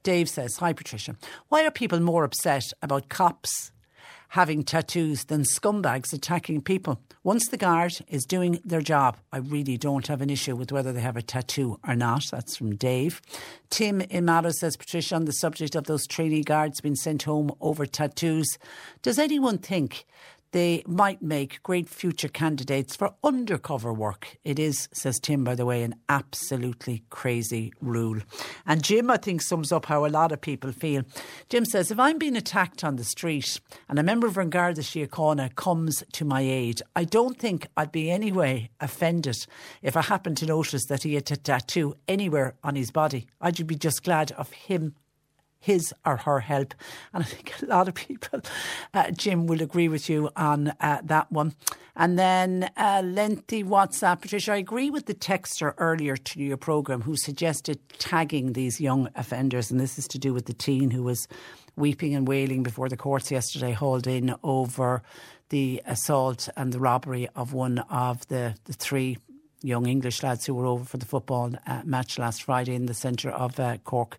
Dave says, Hi, Patricia. Why are people more upset about cops having tattoos than scumbags attacking people? Once the guard is doing their job, I really don't have an issue with whether they have a tattoo or not. That's from Dave. Tim in Mallow says, Patricia, on the subject of those trainee guards being sent home over tattoos, does anyone think they might make great future candidates for undercover work. It is, says Tim, by the way, an absolutely crazy rule. And Jim, I think, sums up how a lot of people feel. Jim says, if I'm being attacked on the street and a member of Garda Síochána comes to my aid, I don't think I'd be anyway offended if I happened to notice that he had a tattoo anywhere on his body. I'd be just glad of him his or her help. And I think a lot of people, uh, Jim, will agree with you on uh, that one. And then uh, lengthy WhatsApp. Patricia, I agree with the texter earlier to your programme who suggested tagging these young offenders. And this is to do with the teen who was weeping and wailing before the courts yesterday, hauled in over the assault and the robbery of one of the, the three young English lads who were over for the football uh, match last Friday in the centre of uh, Cork,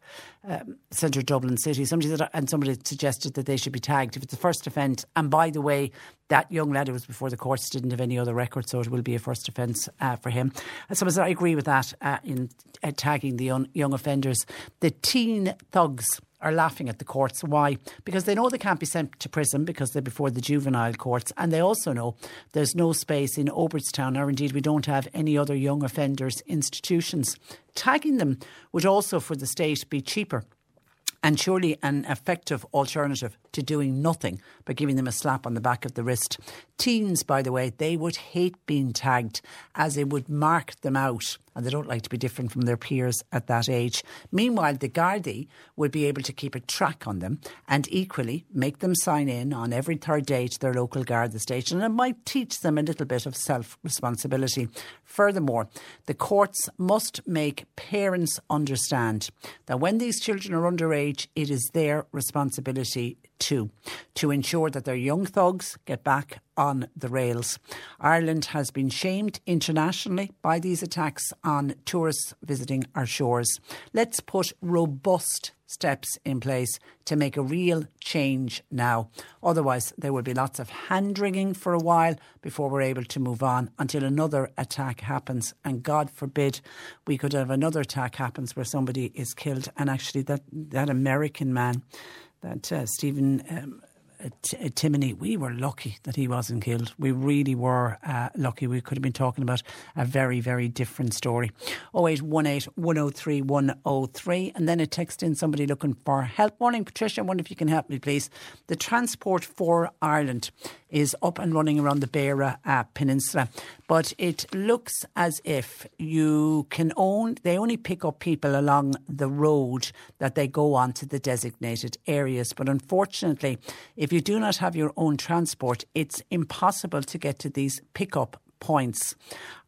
um, centre of Dublin City. Somebody that, and somebody suggested that they should be tagged if it's a first offence. And by the way, that young lad who was before the courts didn't have any other record, so it will be a first offence uh, for him. So I agree with that uh, in uh, tagging the young, young offenders. The teen thugs are laughing at the courts. Why? Because they know they can't be sent to prison because they're before the juvenile courts, and they also know there's no space in Oberstown, or indeed we don't have any other young offenders institutions. Tagging them would also, for the state, be cheaper and surely an effective alternative to doing nothing by giving them a slap on the back of the wrist. Teens, by the way, they would hate being tagged as it would mark them out and they don't like to be different from their peers at that age. Meanwhile, the Gardaí would be able to keep a track on them and equally make them sign in on every third day to their local Garda station and it might teach them a little bit of self responsibility. Furthermore, the courts must make parents understand that when these children are underage, it is their responsibility too, to ensure that their young thugs get back on the rails. Ireland has been shamed internationally by these attacks on tourists visiting our shores. Let's put robust steps in place to make a real change now. Otherwise, there will be lots of hand wringing for a while before we're able to move on until another attack happens. And God forbid we could have another attack happens where somebody is killed. And actually, that, that American man that uh, Stephen um, T- Termini, we were lucky that he wasn't killed. We really were uh, lucky. We could have been talking about a very, very different story. 0818 103 103. And then a text in somebody looking for help. Morning, Patricia. I wonder if you can help me, please. The Transport for Ireland is up and running around the Beara uh, Peninsula, but it looks as if you can own, they only pick up people along the road that they go on to the designated areas. But unfortunately, if you do not have your own transport, it's impossible to get to these pickup points.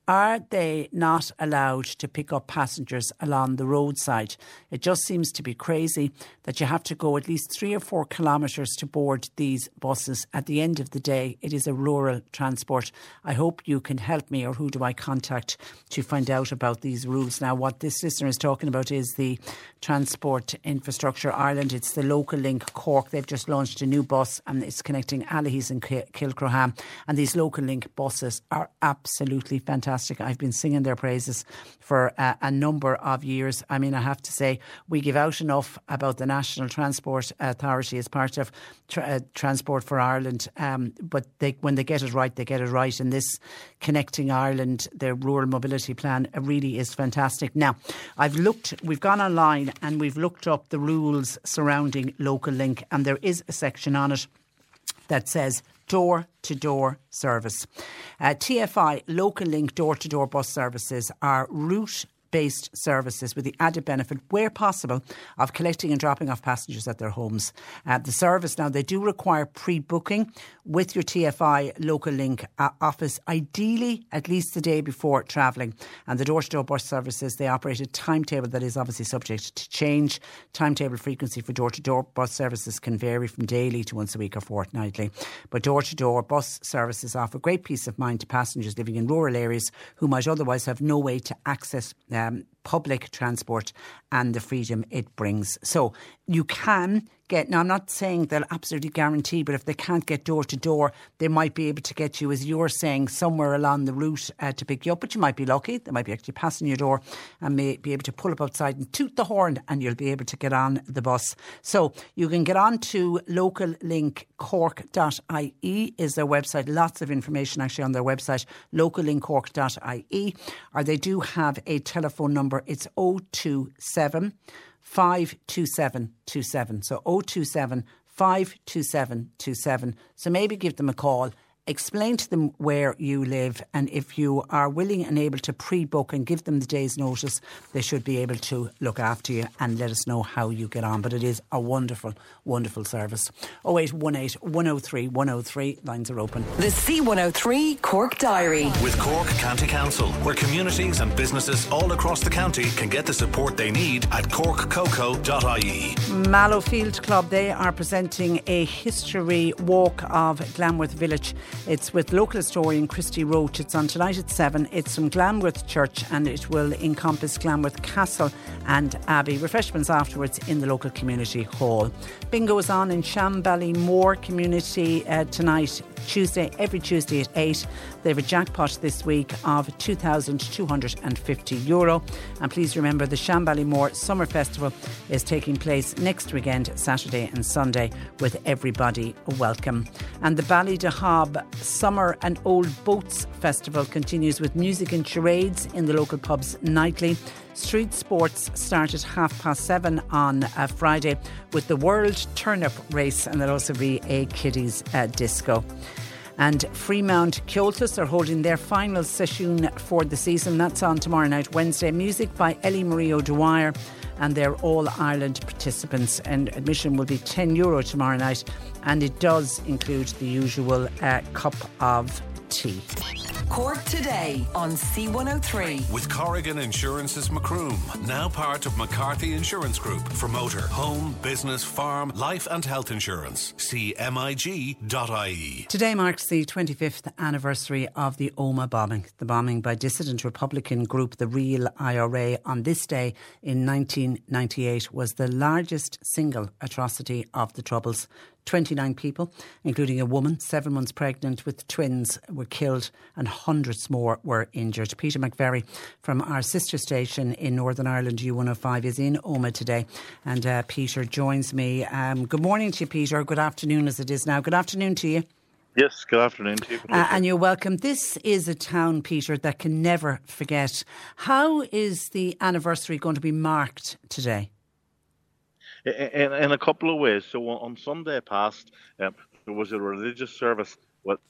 Are they not allowed to pick up passengers along the roadside? It just seems to be crazy that you have to go at least three or four kilometres to board these buses. At the end of the day, it is a rural transport. I hope you can help me, or who do I contact to find out about these rules? Now, what this listener is talking about is the Transport Infrastructure Ireland. It's the local link Cork. They've just launched a new bus and it's connecting Allihies and Kilcroham. And these local link buses are absolutely fantastic fantastic. I've been singing their praises for uh, a number of years. I mean, I have to say, we give out enough about the National Transport Authority as part of tra- uh, Transport for Ireland, um, but they, when they get it right, they get it right. And this Connecting Ireland, the rural mobility plan, uh, really is fantastic. Now, I've looked, we've gone online and we've looked up the rules surrounding Local Link, and there is a section on it that says door to door service. Uh, TFI local link door to door bus services are route based services with the added benefit, where possible, of collecting and dropping off passengers at their homes. Uh, the service now, they do require pre booking with your TFI local link uh, office, ideally at least the day before travelling. And the door to door bus services, they operate a timetable that is obviously subject to change. Timetable frequency for door to door bus services can vary from daily to once a week or fortnightly. But door to door bus services offer great peace of mind to passengers living in rural areas who might otherwise have no way to access um, public transport and the freedom it brings. So you can get, now I'm not saying they'll absolutely guarantee, but if they can't get door to door, they might be able to get you, as you're saying, somewhere along the route uh, to pick you up. But you might be lucky. They might be actually passing your door and may be able to pull up outside and toot the horn and you'll be able to get on the bus. So you can get on to locallinkcork.ie is their website. Lots of information actually on their website, locallinkcork.ie. Or they do have a telephone number. It's 027 52727. So 027 52727. So maybe give them a call explain to them where you live, and if you are willing and able to pre book and give them the day's notice, they should be able to look after you and let us know how you get on. But it is a wonderful, wonderful service. 0818 103 103. Lines are open. The C103 Cork Diary. With Cork County Council, where communities and businesses all across the county can get the support they need at corkcoco.ie. Mallowfield Club, they are presenting a history walk of Glanworth Village. It's with local historian Christy Roach. It's on tonight at 7. It's from Glanworth Church and it will encompass Glanworth Castle and Abbey. Refreshments afterwards in the local community hall. Bingo is on in Shanballymore community uh, tonight, Tuesday, every Tuesday at 8. They have a jackpot this week of €2,250. Euro. And please remember the Shanballymore Summer Festival is taking place next weekend, Saturday and Sunday, with everybody welcome. And the Ballydehob Summer and Old Boats Festival continues with music and charades in the local pubs nightly. Street sports start at half past seven on uh, Friday with the World Turnip Race, and there'll also be a kiddies uh, disco. And Freemount Comhaltas are holding their final session for the season. That's on tomorrow night, Wednesday. Music by Ellie Marie O'Dwyer and they're all Ireland participants. And admission will be 10 euro tomorrow night, and it does include the usual uh, cup of tea. Cork today on C103. With Corrigan Insurance's Macroom, now part of McCarthy Insurance Group for motor, home, business, farm, life and health insurance. See MIG.ie. Today marks the 25th anniversary of the Omagh bombing. The bombing by dissident Republican group the Real IRA on this day in 1998 was the largest single atrocity of the Troubles. 29 people, including a woman, seven months pregnant with twins, were killed and hundreds more were injured. Peter McVerry from our sister station in Northern Ireland, U105, is in Omagh today. And uh, Peter joins me. Um, good morning to you, Peter. Good afternoon as it is now. Good afternoon to you. Yes, good afternoon to you. Uh, and you're welcome. This is a town, Peter, that can never forget. How is the anniversary going to be marked today? In, in a couple of ways. So on Sunday past, um, there was a religious service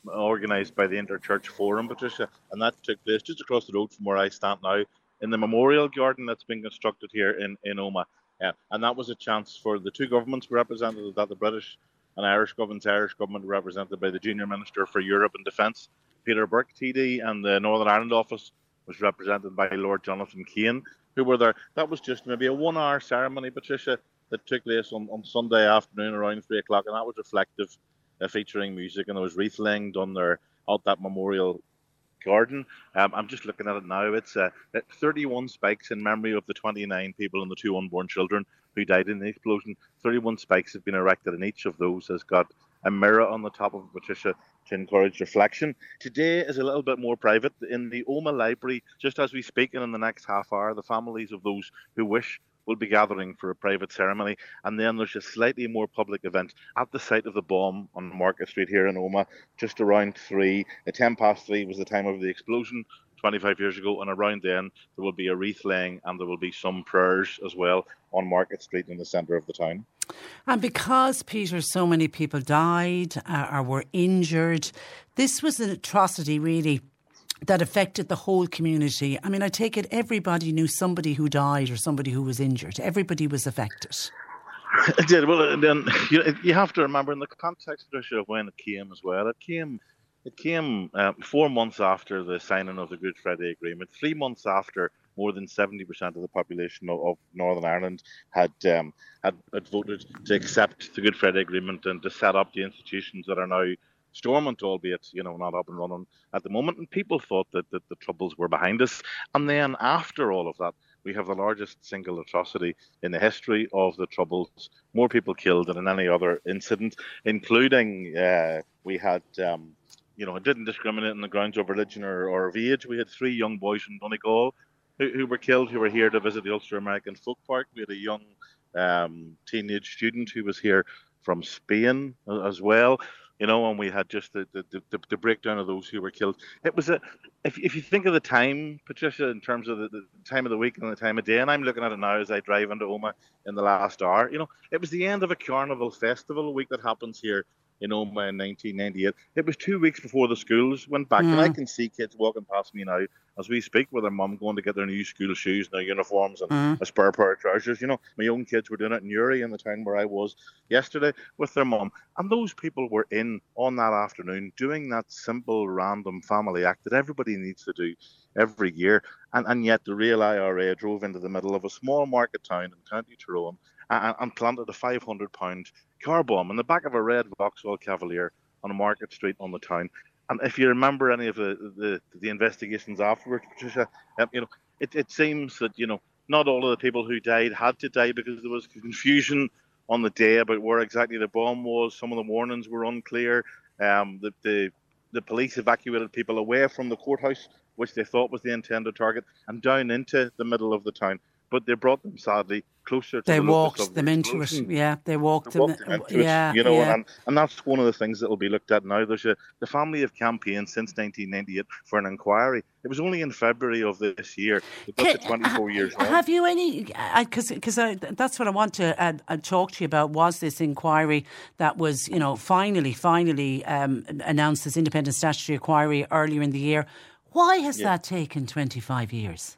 organised by the Interchurch Forum, Patricia, and that took place just across the road from where I stand now in the memorial garden that's been constructed here in, in Omagh. Yeah, and that was a chance for the two governments represented that the British and Irish governments, Irish government represented by the Junior Minister for Europe and Defence, Peter Burke, TD, and the Northern Ireland office was represented by Lord Jonathan Caine, who were there. That was just maybe a one hour ceremony, Patricia, that took place on, on Sunday afternoon around three o'clock, and that was reflective, uh, featuring music, and there was wreath laying done there at that memorial garden. Um, I'm just looking at it now. It's uh, 31 spikes in memory of the 29 people and the two unborn children who died in the explosion. 31 spikes have been erected, and each of those has got a mirror on the top of Patricia to encourage reflection. Today is a little bit more private. In the Omagh Library, just as we speak, and in the next half hour, the families of those who wish will be gathering for a private ceremony. And then there's a slightly more public event at the site of the bomb on Market Street here in Omagh, just around three. At 10 past three was the time of the explosion. 25 years ago, and around then there will be a wreath laying and there will be some prayers as well on Market Street in the centre of the town. And because, Peter, so many people died uh, or were injured, this was an atrocity, really that affected the whole community. I mean, I take it everybody knew somebody who died or somebody who was injured. Everybody was affected. It did. Well, then you, you have to remember in the context of when it came as well. It came, it came uh, four months after the signing of the Good Friday Agreement. Three months after more than 70% of the population of, of Northern Ireland had, um, had had voted to accept the Good Friday Agreement and to set up the institutions that are now Stormont, albeit you know not up and running at the moment, and people thought that, that the troubles were behind us. And then after all of that, we have the largest single atrocity in the history of the Troubles. More people killed than in any other incident, including uh, we had. Um, you know, it didn't discriminate on the grounds of religion or, or of age. We had three young boys from Donegal who, who were killed, who were here to visit the Ulster American Folk Park. We had a young um, teenage student who was here from Spain as well you know, and we had just the, the, the, the, breakdown of those who were killed. It was a, if, if you think of the time, Patricia, in terms of the, the time of the week and the time of day, and I'm looking at it now as I drive into Omagh in the last hour, you know, it was the end of a carnival festival week that happens here in Omagh in 1998. It was two weeks before the schools went back, mm. and I mm. can see kids walking past me now as we speak with their mum going to get their new school shoes, their uniforms, and mm. a spare pair of trousers. You know, my own kids were doing it in Newry, in the town where I was yesterday, with their mum. And those people were in on that afternoon doing that simple, random family act that everybody needs to do every year. And, and yet the real IRA drove into the middle of a small market town in County Tyrone and, and planted a 500 pound car bomb in the back of a red Vauxhall Cavalier on market street on the town. And if you remember any of the the, the investigations afterwards, Patricia, um, you know, it, it seems that you know not all of the people who died had to die because there was confusion on the day about where exactly the bomb was. Some of the warnings were unclear. Um, the, the the police evacuated people away from the courthouse, which they thought was the intended target, and down into the middle of the town. But they brought them sadly closer to they the walked them into it. Yeah, they walked, they walked them, them yeah, it, you know, yeah. and, and that's one of the things that will be looked at now. There's a the family have campaigned since 1998 for an inquiry. It was only in February of this year. It's 24 years. Have you any? Because because that's what I want to uh, uh, talk to you about. Was this inquiry that was you know finally finally um, announced as independent statutory inquiry earlier in the year? Why has yeah. that taken 25 years?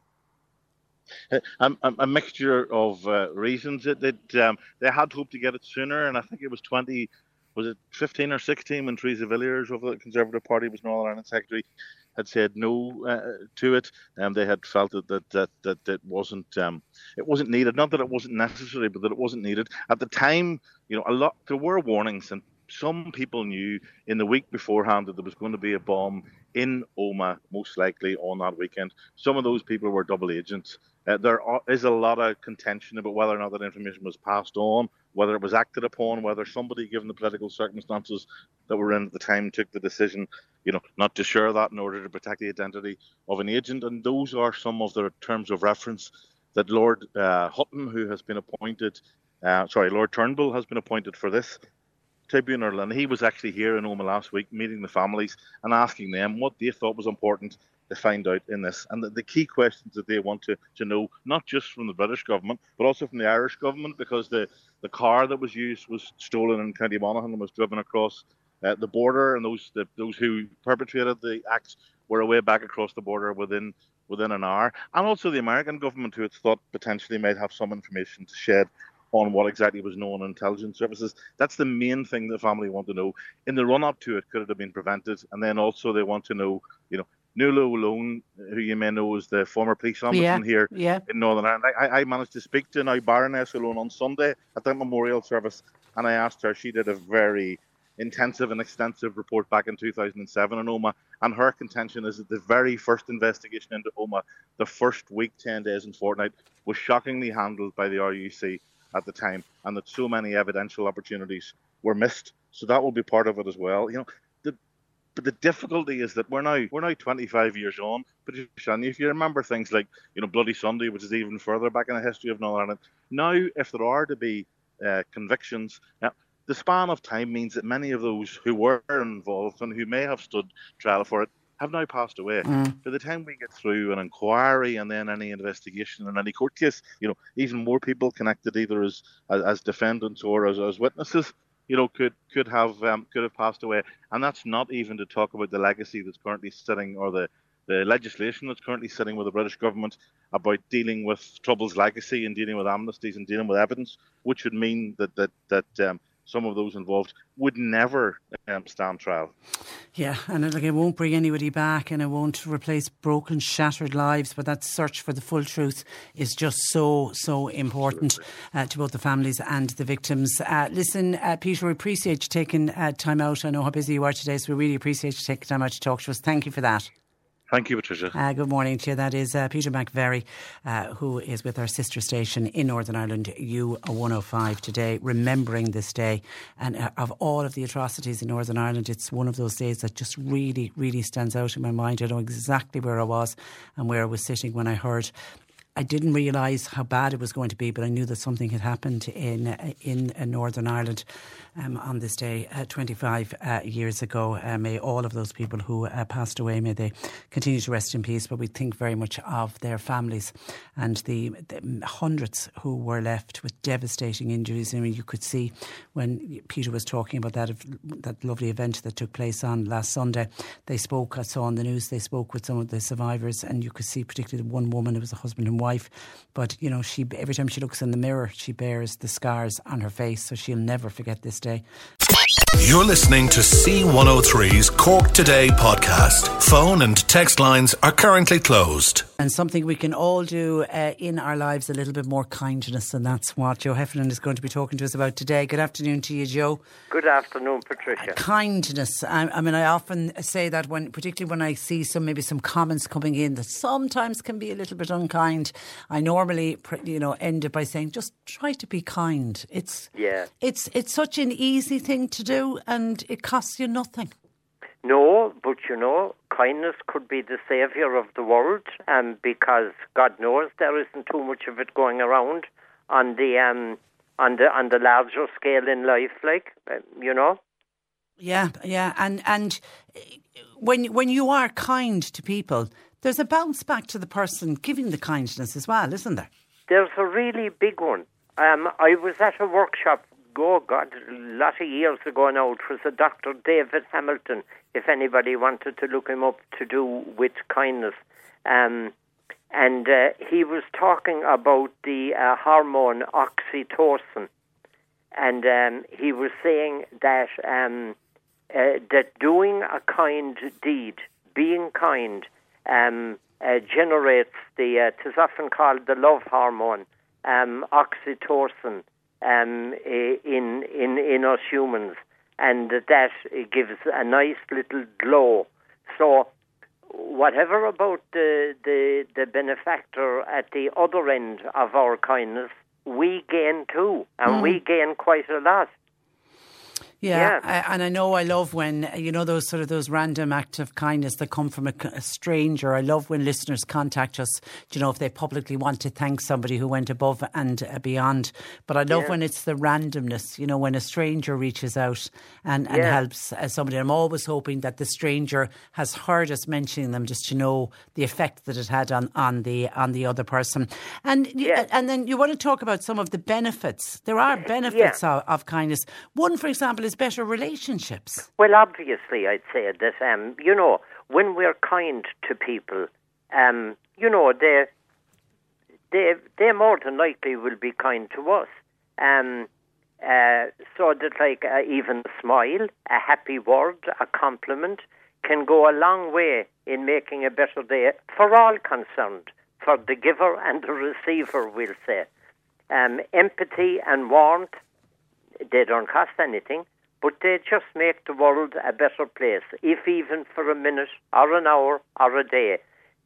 A, a, mixture of uh, reasons. That, that um, they had hoped to get it sooner, and I think it was 20, was it 15 or 16 when Theresa Villiers of the Conservative Party was Northern Ireland Secretary had said no uh, to it, and um, they had felt that that that that, that wasn't um, it wasn't needed. Not that it wasn't necessary, but that it wasn't needed at the time. You know, a lot there were warnings, and some people knew in the week beforehand that there was going to be a bomb in Omagh, most likely on that weekend. Some of those people were double agents. Uh, there is a lot of contention about whether or not that information was passed on, whether it was acted upon, whether somebody, given the political circumstances that were in at the time, took the decision, you know, not to share that in order to protect the identity of an agent. And those are some of the terms of reference that Lord uh, Hutton, who has been appointed, uh, sorry, Lord Turnbull has been appointed for this tribunal, and he was actually here in Omagh last week meeting the families and asking them what they thought was important to find out in this. And the, the, key questions that they want to, to know, not just from the British government, but also from the Irish government, because the, the car that was used was stolen in County Monaghan and was driven across uh, the border, and those the, those who perpetrated the acts were away back across the border within within an hour. And also the American government, who it's thought potentially might have some information to shed on what exactly was known in intelligence services. That's the main thing the family want to know. In the run up to it, could it have been prevented? And then also they want to know, you know, Nuala O'Loan, who you may know is the former police ombudsman yeah, here yeah. in Northern Ireland. I, I, managed to speak to now Baroness Olone on Sunday at that memorial service, and I asked her. She did a very intensive and extensive report back in 2007 in Omagh, and her contention is that the very first investigation into Omagh, the first week, 10 days and fortnight, was shockingly handled by the RUC at the time, and that so many evidential opportunities were missed. So that will be part of it as well. You know, but the difficulty is that we're now we're now 25 years on. But if you remember things like you know Bloody Sunday, which is even further back in the history of Northern Ireland, now if there are to be uh, convictions, uh, the span of time means that many of those who were involved and who may have stood trial for it have now passed away. Mm. By the time we get through an inquiry and then any investigation and any court case, you know, even more people connected either as as, as defendants or as, as witnesses you know, could could have um, could have passed away, and that's not even to talk about the legacy that's currently sitting or the the legislation that's currently sitting with the British government about dealing with Troubles legacy and dealing with amnesties and dealing with evidence, which would mean that that that um, some of those involved would never um, stand trial. Yeah, and like it won't bring anybody back, and it won't replace broken, shattered lives. But that search for the full truth is just so so important uh, to both the families and the victims. Uh, listen, uh, Peter, we appreciate you taking uh, time out. I know how busy you are today, so we really appreciate you taking time out to talk to us. Thank you for that. Thank you, Patricia. Uh, good morning to you. That is uh, Peter McVerry, uh, who is with our sister station in Northern Ireland, U105 today, remembering this day. And uh, of all of the atrocities in Northern Ireland, it's one of those days that just really, really stands out in my mind. I know exactly where I was and where I was sitting when I heard I didn't realise how bad it was going to be, but I knew that something had happened in uh, in uh, Northern Ireland um, on this day uh, 25 uh, years ago. Uh, may all of those people who passed away, may they continue to rest in peace. But we think very much of their families and the, the hundreds who were left with devastating injuries. I mean, you could see when Peter was talking about that that lovely event that took place on last Sunday. They spoke. I saw on the news. They spoke with some of the survivors, and you could see particularly one woman. It was a husband and wife, but you know, she every time she looks in the mirror, she bears the scars on her face, so she'll never forget this day. You're listening to C103's Cork Today podcast. Phone and text lines are currently closed. And something we can all do uh, in our lives a little bit more kindness, and that's what Joe Heffernan is going to be talking to us about today. Good afternoon to you, Joe. Good afternoon, Patricia. kindness. I, I, mean, I often say that when, particularly when I see some maybe some comments coming in that sometimes can be a little bit unkind. I normally, you know, end it by saying just try to be kind. It's yeah, it's it's such an easy thing to do, and it costs you nothing. No, but you know, kindness could be the savior of the world, um, because God knows there isn't too much of it going around on the um, on the on the larger scale in life, like uh, you know. Yeah, yeah, and and when when you are kind to people, there's a bounce back to the person giving the kindness as well, isn't there? There's a really big one. Um, I was at a workshop oh God, a lot of years ago now, it was a Dr. David Hamilton, if anybody wanted to look him up to do with kindness. Um, and uh, he was talking about the uh, hormone oxytocin. And um, he was saying that um, uh, that doing a kind deed, being kind, um, uh, generates the, uh, it is often called the love hormone, um, oxytocin, um, in in in us humans, and that gives a nice little glow. So, whatever about the the the benefactor at the other end of our kindness, we gain too, and mm. we gain quite a lot. Yeah, yeah. I, and I know I love when you know those sort of those random acts of kindness that come from a, a, stranger. I love when listeners contact us. You know, if they publicly want to thank somebody who went above and uh, beyond. But I love yeah. when it's the randomness. You know, when a stranger reaches out and, and yeah. helps uh, somebody. I'm always hoping that the stranger has heard us mentioning them, just to know the effect that it had on, on the on the other person. And and then you want to talk about some of the benefits. There are benefits of, of kindness. One, for example, is better relationships? Well, obviously, I'd say that, um, you know, when we're kind to people, um, you know, they they they more than likely will be kind to us. Um, uh, so that, like, uh, even a smile, a happy word, a compliment can go a long way in making a better day for all concerned, for the giver and the receiver, we'll say. Um, empathy and warmth, they don't cost anything but they just make the world a better place, if even for a minute or an hour or a day.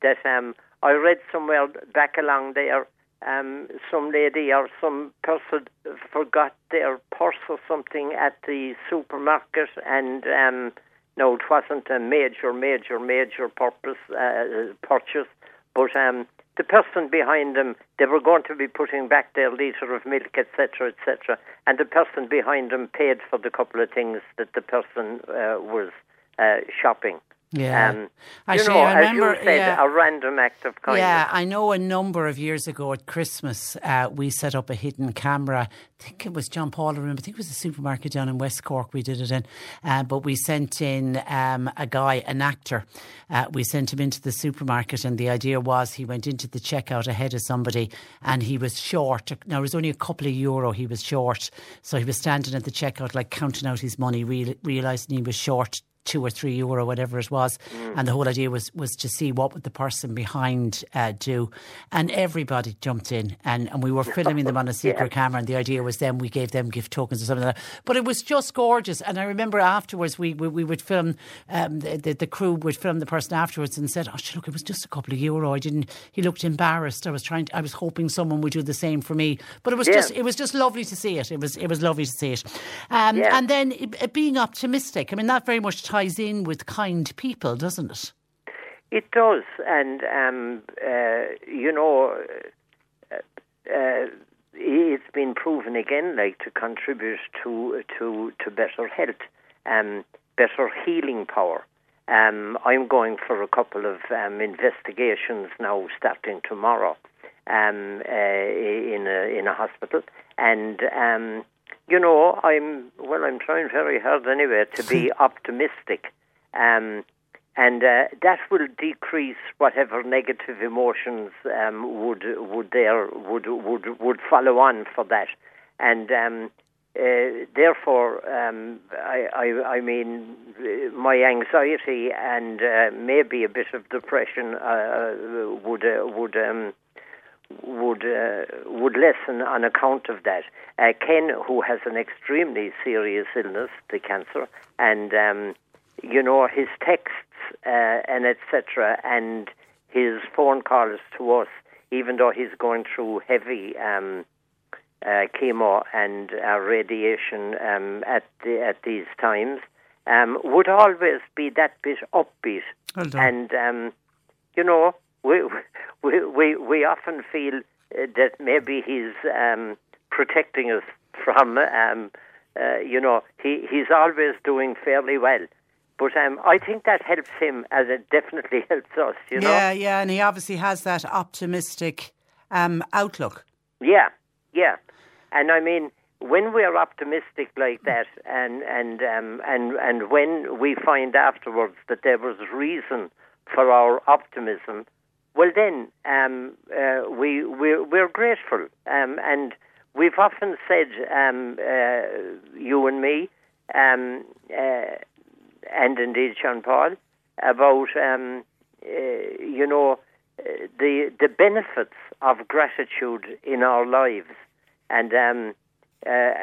That um, I read somewhere back along there, um, some lady or some person forgot their purse or something at the supermarket, and um, no, it wasn't a major, major, major purpose uh, purchase, but um, the person behind them, they were going to be putting back their litre of milk, etc., etc., and the person behind them paid for the couple of things that the person uh, was uh, shopping. Yeah. Um, Actually, you know, I remember, said, yeah. a random act of kindness. Yeah, I know a number of years ago at Christmas, uh, we set up a hidden camera. I think it was John Paul room. I think it was a supermarket down in West Cork we did it in. Uh, but we sent in um, a guy, an actor. Uh, we sent him into the supermarket, and the idea was he went into the checkout ahead of somebody and he was short. Now, it was only a couple of euro he was short. So he was standing at the checkout, like counting out his money, real, realising he was short two or three euro, whatever it was. Mm. And the whole idea was was to see what would the person behind uh, do. And everybody jumped in, and, and we were filming them on a secret Yeah. camera. And the idea was then we gave them gift tokens or something like that. But it was just gorgeous. And I remember afterwards we we, we would film um, the, the the crew would film the person afterwards and said, "Oh, look, it was just a couple of euro. I didn't." He looked embarrassed. I was trying. To, I was hoping someone would do the same for me. But it was Yeah. just it was just lovely to see it. It was it was lovely to see it. Um, Yeah. And then it, it being optimistic. I mean, that very much ties in with kind people, doesn't it? It does, and um, uh, you know, uh, uh, it's been proven again, like to contribute to to to better health, um, better healing power. Um, I'm going for a couple of um, investigations now, starting tomorrow, um, uh, in a in a hospital, and um, you know, I'm well. I'm trying very hard anyway to be optimistic. Um, and uh, that will decrease whatever negative emotions um, would would there would would would follow on for that, and um, uh, therefore, um, I, I I mean, uh, my anxiety and uh, maybe a bit of depression uh, would uh, would. Would uh, would lessen on account of that. Uh, Ken, who has an extremely serious illness, the cancer, and um, you know his texts uh, and etc. and his phone calls to us, even though he's going through heavy um, uh, chemo and uh, radiation um, at the, at these times, um, would always be that bit upbeat. And um, you know, we we we, we often feel uh, that maybe he's um, protecting us from. Um, uh, you know, he he's always doing fairly well. But um, I think that helps him, as it definitely helps us. You know. Yeah, yeah, and he obviously has that optimistic um, outlook. Yeah, yeah, and I mean when we're optimistic like that, and and um, and and when we find afterwards that there was reason for our optimism, well then um, uh, we we're, we're grateful, um, and we've often said, um, uh, you and me, um, uh, and indeed John Paul, about um, uh, you know uh, the the benefits of gratitude in our lives, and um, uh,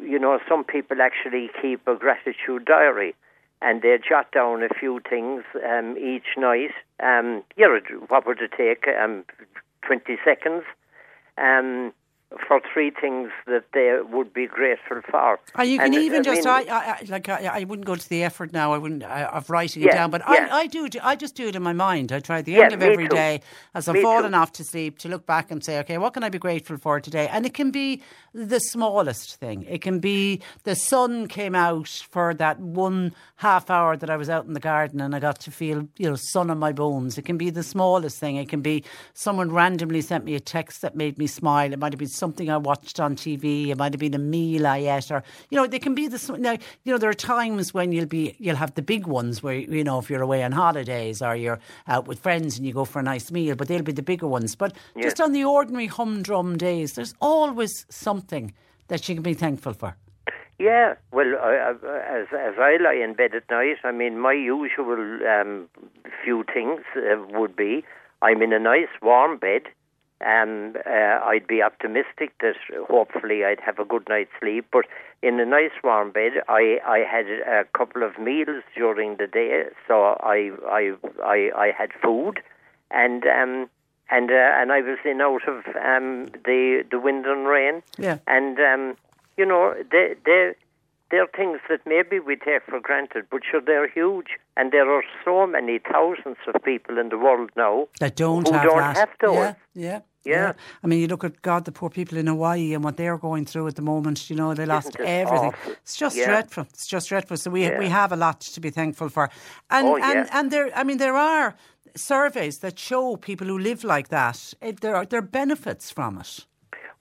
you know some people actually keep a gratitude diary, and they jot down a few things um, each night. Um, you know, what would it take? Um, Twenty seconds. Um, for three things that they would be grateful for. And you can And, even I just, mean- I, I, I- like, I, I wouldn't go to the effort now. I wouldn't uh, of writing it down, but. I, I do. I just do it in my mind. I try at the end of every too. day, as I'm Me falling too. off to sleep, to look back and say, okay, what can I be grateful for today? And it can be the smallest thing. It can be the sun came out for that one half hour that I was out in the garden and I got to feel, you know, sun on my bones. It can be the smallest thing. It can be someone randomly sent me a text that made me smile. It might have been something I watched on TV. It might have been a meal I ate, or you know, they can be the now. You know, there are times when you'll be you'll have the big ones where you know if you're away on holidays or you're out with friends and you go for a nice meal, but they'll be the bigger ones. But Yeah. just on the ordinary humdrum days, there's always something that you can be thankful for. Yeah, well, I, I, as as I lie in bed at night, I mean, my usual um, few things uh, would be I'm in a nice warm bed. Um, uh, I'd be optimistic that hopefully I'd have a good night's sleep. But in a nice warm bed, I, I had a couple of meals during the day, so I I I, I had food, and um, and uh, and I was in out of um, the the wind and rain. Yeah. And um, you know, they they they're things that maybe we take for granted, but sure they're huge. And there are so many thousands of people in the world now That don't who have don't that. have those. Yeah, yeah. Yeah. I mean, you look at God, the poor people in Hawaii and what they're going through at the moment. You know, they lost everything. awful? It's just Yeah. dreadful. It's just dreadful. So we Yeah. we have a lot to be thankful for. And Oh, and yeah. and there, I mean, there are surveys that show people who live like that. It, there are there are benefits from it.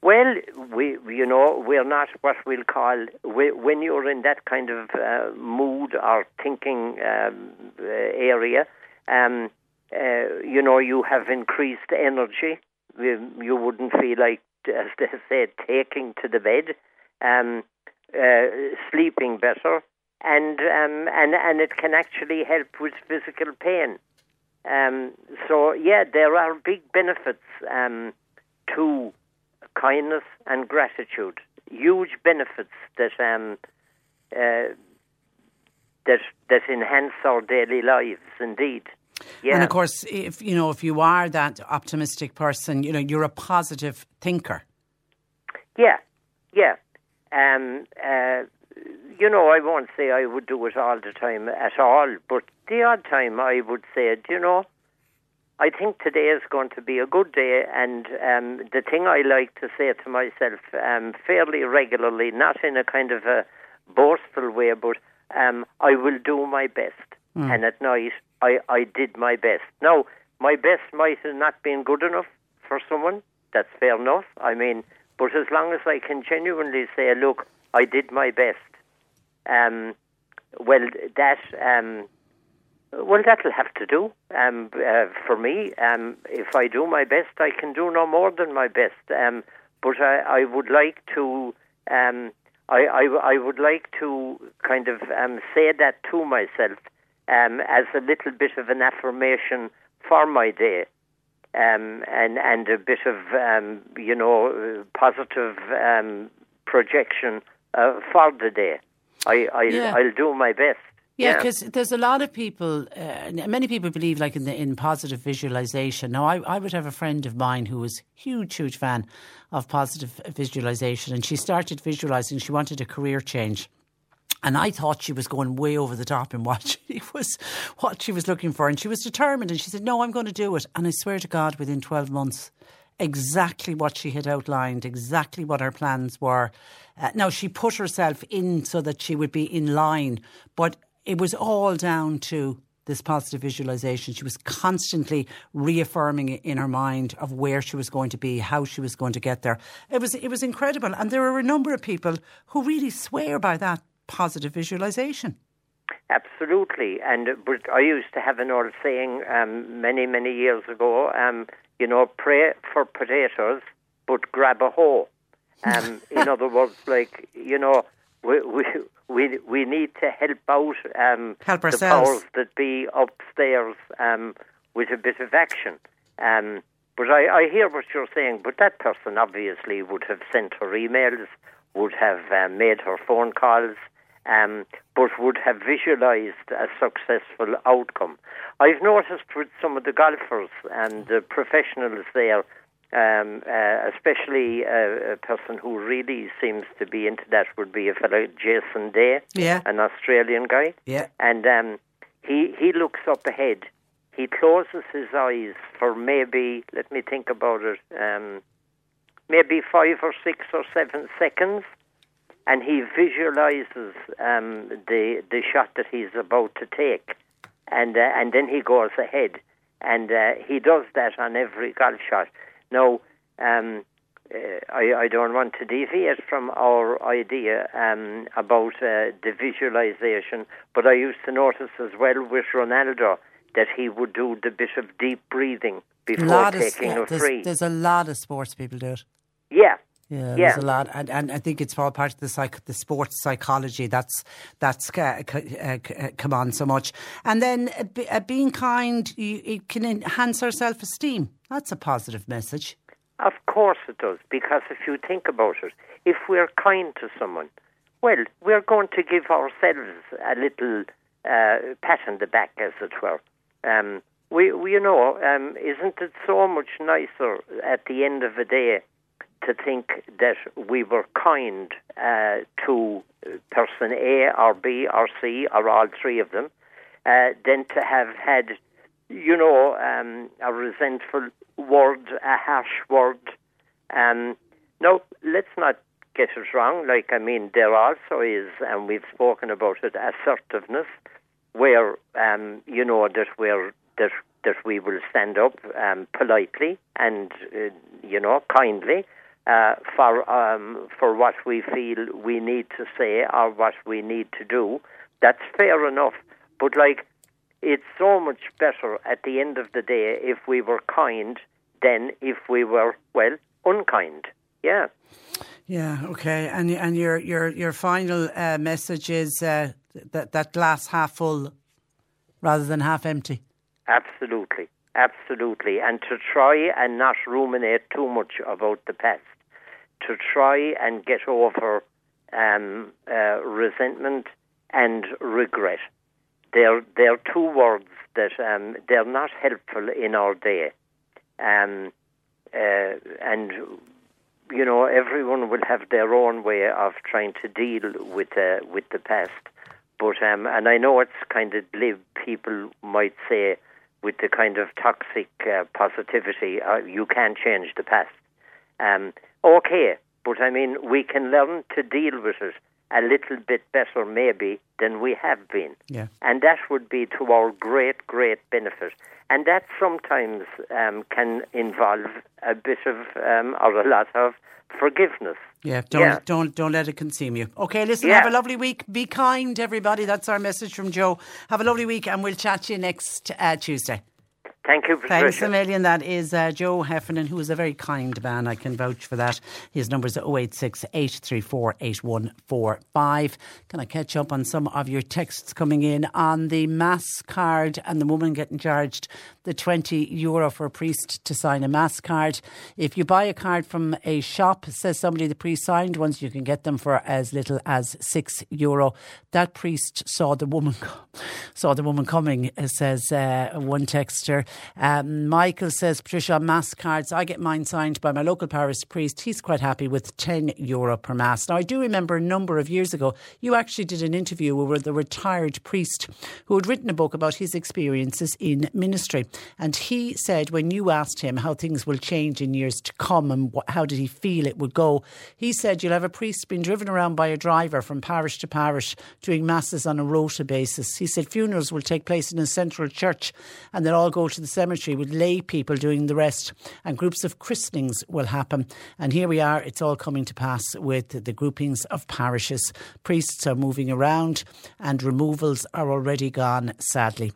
Well, we, you know, we're not what we'll call we, when you're in that kind of uh, mood or thinking um, uh, area. Um, uh, you know, you have increased energy. You, you wouldn't feel like, as they say, taking to the bed. Um, uh, sleeping better. and um, and and it can actually help with physical pain. Um, so yeah, there are big benefits um, to kindness and gratitude. Huge benefits that um, uh, that that enhance our daily lives. Indeed. Yeah. And of course, if you know, if you are that optimistic person, you know, you're a positive thinker. Yeah, yeah. Um, uh, you know, I won't say I would do it all the time at all, but the odd time I would say, you know, I think today is going to be a good day, and um, the thing I like to say to myself um, fairly regularly, not in a kind of a boastful way, but um, I will do my best. Mm. And at night, I, I did my best. Now, my best might have not been good enough for someone. That's fair enough. I mean, but as long as I can genuinely say, look, I did my best, um, well, that um, well, that'll have to do um, uh, for me. Um, if I do my best, I can do no more than my best. Um, but I, I would like to. Um, I, I, I would like to kind of um, say that to myself um, as a little bit of an affirmation for my day, um, and and a bit of um, you know positive um, projection uh, for the day. I I Yeah. I'll do my best. Yeah, because there's a lot of people, uh, many people believe like in the, in positive visualization. Now, I, I would have a friend of mine who was huge, huge fan of positive visualization, and she started visualizing. She wanted a career change. And I thought she was going way over the top in what she was, what she was looking for, and she was determined. And she said, "No, I'm going to do it." And I swear to God, within twelve months, exactly what she had outlined, exactly what her plans were. Uh, now she put herself in so that she would be in line, but it was all down to this positive visualization. She was constantly reaffirming it in her mind of where she was going to be, how she was going to get there. It was it was incredible, and there are a number of people who really swear by that positive visualization. Absolutely, and uh, but I used to have an old saying um, many many years ago. Um, you know, pray for potatoes, but grab a hoe. Um, in other words, like you know, we we we, we need to help out um, Help the ourselves. powers that be upstairs um, with a bit of action. Um, but I, I hear what you're saying. But that person obviously would have sent her emails, would have uh, made her phone calls, um, but would have visualised a successful outcome. I've noticed with some of the golfers and the professionals there, um, uh, especially uh, a person who really seems to be into that would be a fellow Jason Day, Yeah. an Australian guy, Yeah. and um, he he looks up ahead. He closes his eyes for maybe let me think about it, um, maybe five or six or seven seconds, and he visualizes um, the the shot that he's about to take, and uh, and then he goes ahead, and uh, he does that on every golf shot. Now, um, uh, I, I don't want to deviate from our idea um, about uh, the visualization, but I used to notice as well with Ronaldo that he would do the bit of deep breathing before of, taking yeah, a there's, free. there's a lot of sports people do it. Yeah. Yeah, Yeah. there's a lot, and, and I think it's all part of the psych, the sports psychology that's that's uh, c- uh, c- uh, come on so much. And then uh, be, uh, being kind, you, it can enhance our self esteem. That's a positive message. Of course it does, because if you think about it, if we're kind to someone, well, we're going to give ourselves a little uh, pat on the back, as it were. Um, we, we, you know, um, isn't it so much nicer at the end of the day to think that we were kind uh, to person A or B or C or all three of them, uh, than to have had, you know, um, a resentful word, a harsh word. Um, no, let's not get it wrong. Like, I mean, there also is, and we've spoken about it, assertiveness, where, um, you know, that we're, that, that we will stand up um, politely and, uh, you know, kindly uh, for, um, for what we feel we need to say or what we need to do. That's fair enough. But, like, it's so much better at the end of the day if we were kind than if we were, well, unkind. Yeah. Yeah, okay. And and your your your final uh, message is uh, that that glass half full rather than half empty. Absolutely, absolutely, and to try and not ruminate too much about the past, to try and get over um, uh, resentment and regret. They're they're two words that um, they're not helpful in our day, um, uh, and you know everyone will have their own way of trying to deal with uh, with the past. But um, and I know it's kind of glib. People might say with the kind of toxic uh, positivity, uh, you can't change the past. Um, okay, but I mean we can learn to deal with it a little bit better maybe than we have been. Yeah. And that would be to our great, great benefit. And that sometimes um, can involve a bit of, um, or a lot of forgiveness. Yeah, don't Yeah. don't don't let it consume you. Okay, listen, Yeah. have a lovely week. Be kind, everybody. That's our message from Joe. Have a lovely week, and we'll chat to you next uh, Tuesday. Thank you, Patricia. Thanks a million. That is uh, Joe Heffernan, who is a very kind man. I can vouch for that. His number is 086 834 8145. Can I catch up on some of your texts coming in on the mass card and the woman getting charged the 20 euro for a priest to sign a mass card? If you buy a card from a shop, says somebody, the priest signed ones, you can get them for as little as 6 euro. That priest saw the woman saw the woman coming, uh, says uh, one texter. Um, Michael says, Patricia, mass cards, I get mine signed by my local parish priest. He's quite happy with 10 euro per mass. Now, I do remember a number of years ago, you actually did an interview with a retired priest who had written a book about his experiences in ministry. And he said, when you asked him how things will change in years to come and what, how did he feel it would go, he said, You'll have a priest being driven around by a driver from parish to parish doing masses on a rota basis. He said, Funerals will take place in a central church and they'll all go to the cemetery with lay people doing the rest. And groups of christenings will happen. And here we are, it's all coming to pass with the groupings of parishes. Priests are moving around and removals are already gone, sadly.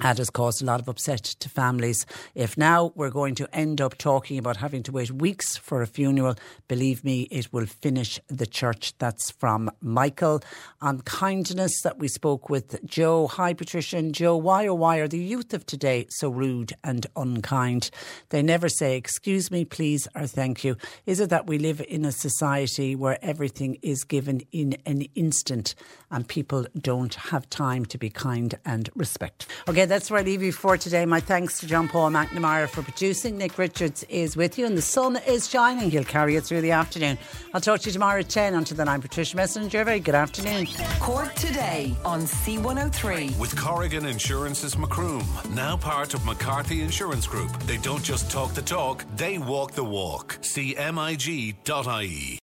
That has caused a lot of upset to families. If now we're going to end up talking about having to wait weeks for a funeral, believe me, it will finish the church. That's from Michael. On kindness that we spoke with Joe. Hi, Patricia and Joe. Why, oh, why are the youth of today so rude and unkind? They never say, excuse me, please, or thank you. Is it that we live in a society where everything is given in an instant and people don't have time to be kind and respectful? Okay, that's where I leave you for today. My thanks to John Paul McNamara for producing. Nick Richards is with you, and the sun is shining. He'll carry you through the afternoon. I'll talk to you tomorrow at 10. Until then, I'm Patricia Messenger. Very good afternoon. Cork today on C103. With Corrigan Insurance's Macroom, now part of McCarthy Insurance Group. They don't just talk the talk, they walk the walk. See MIG.ie.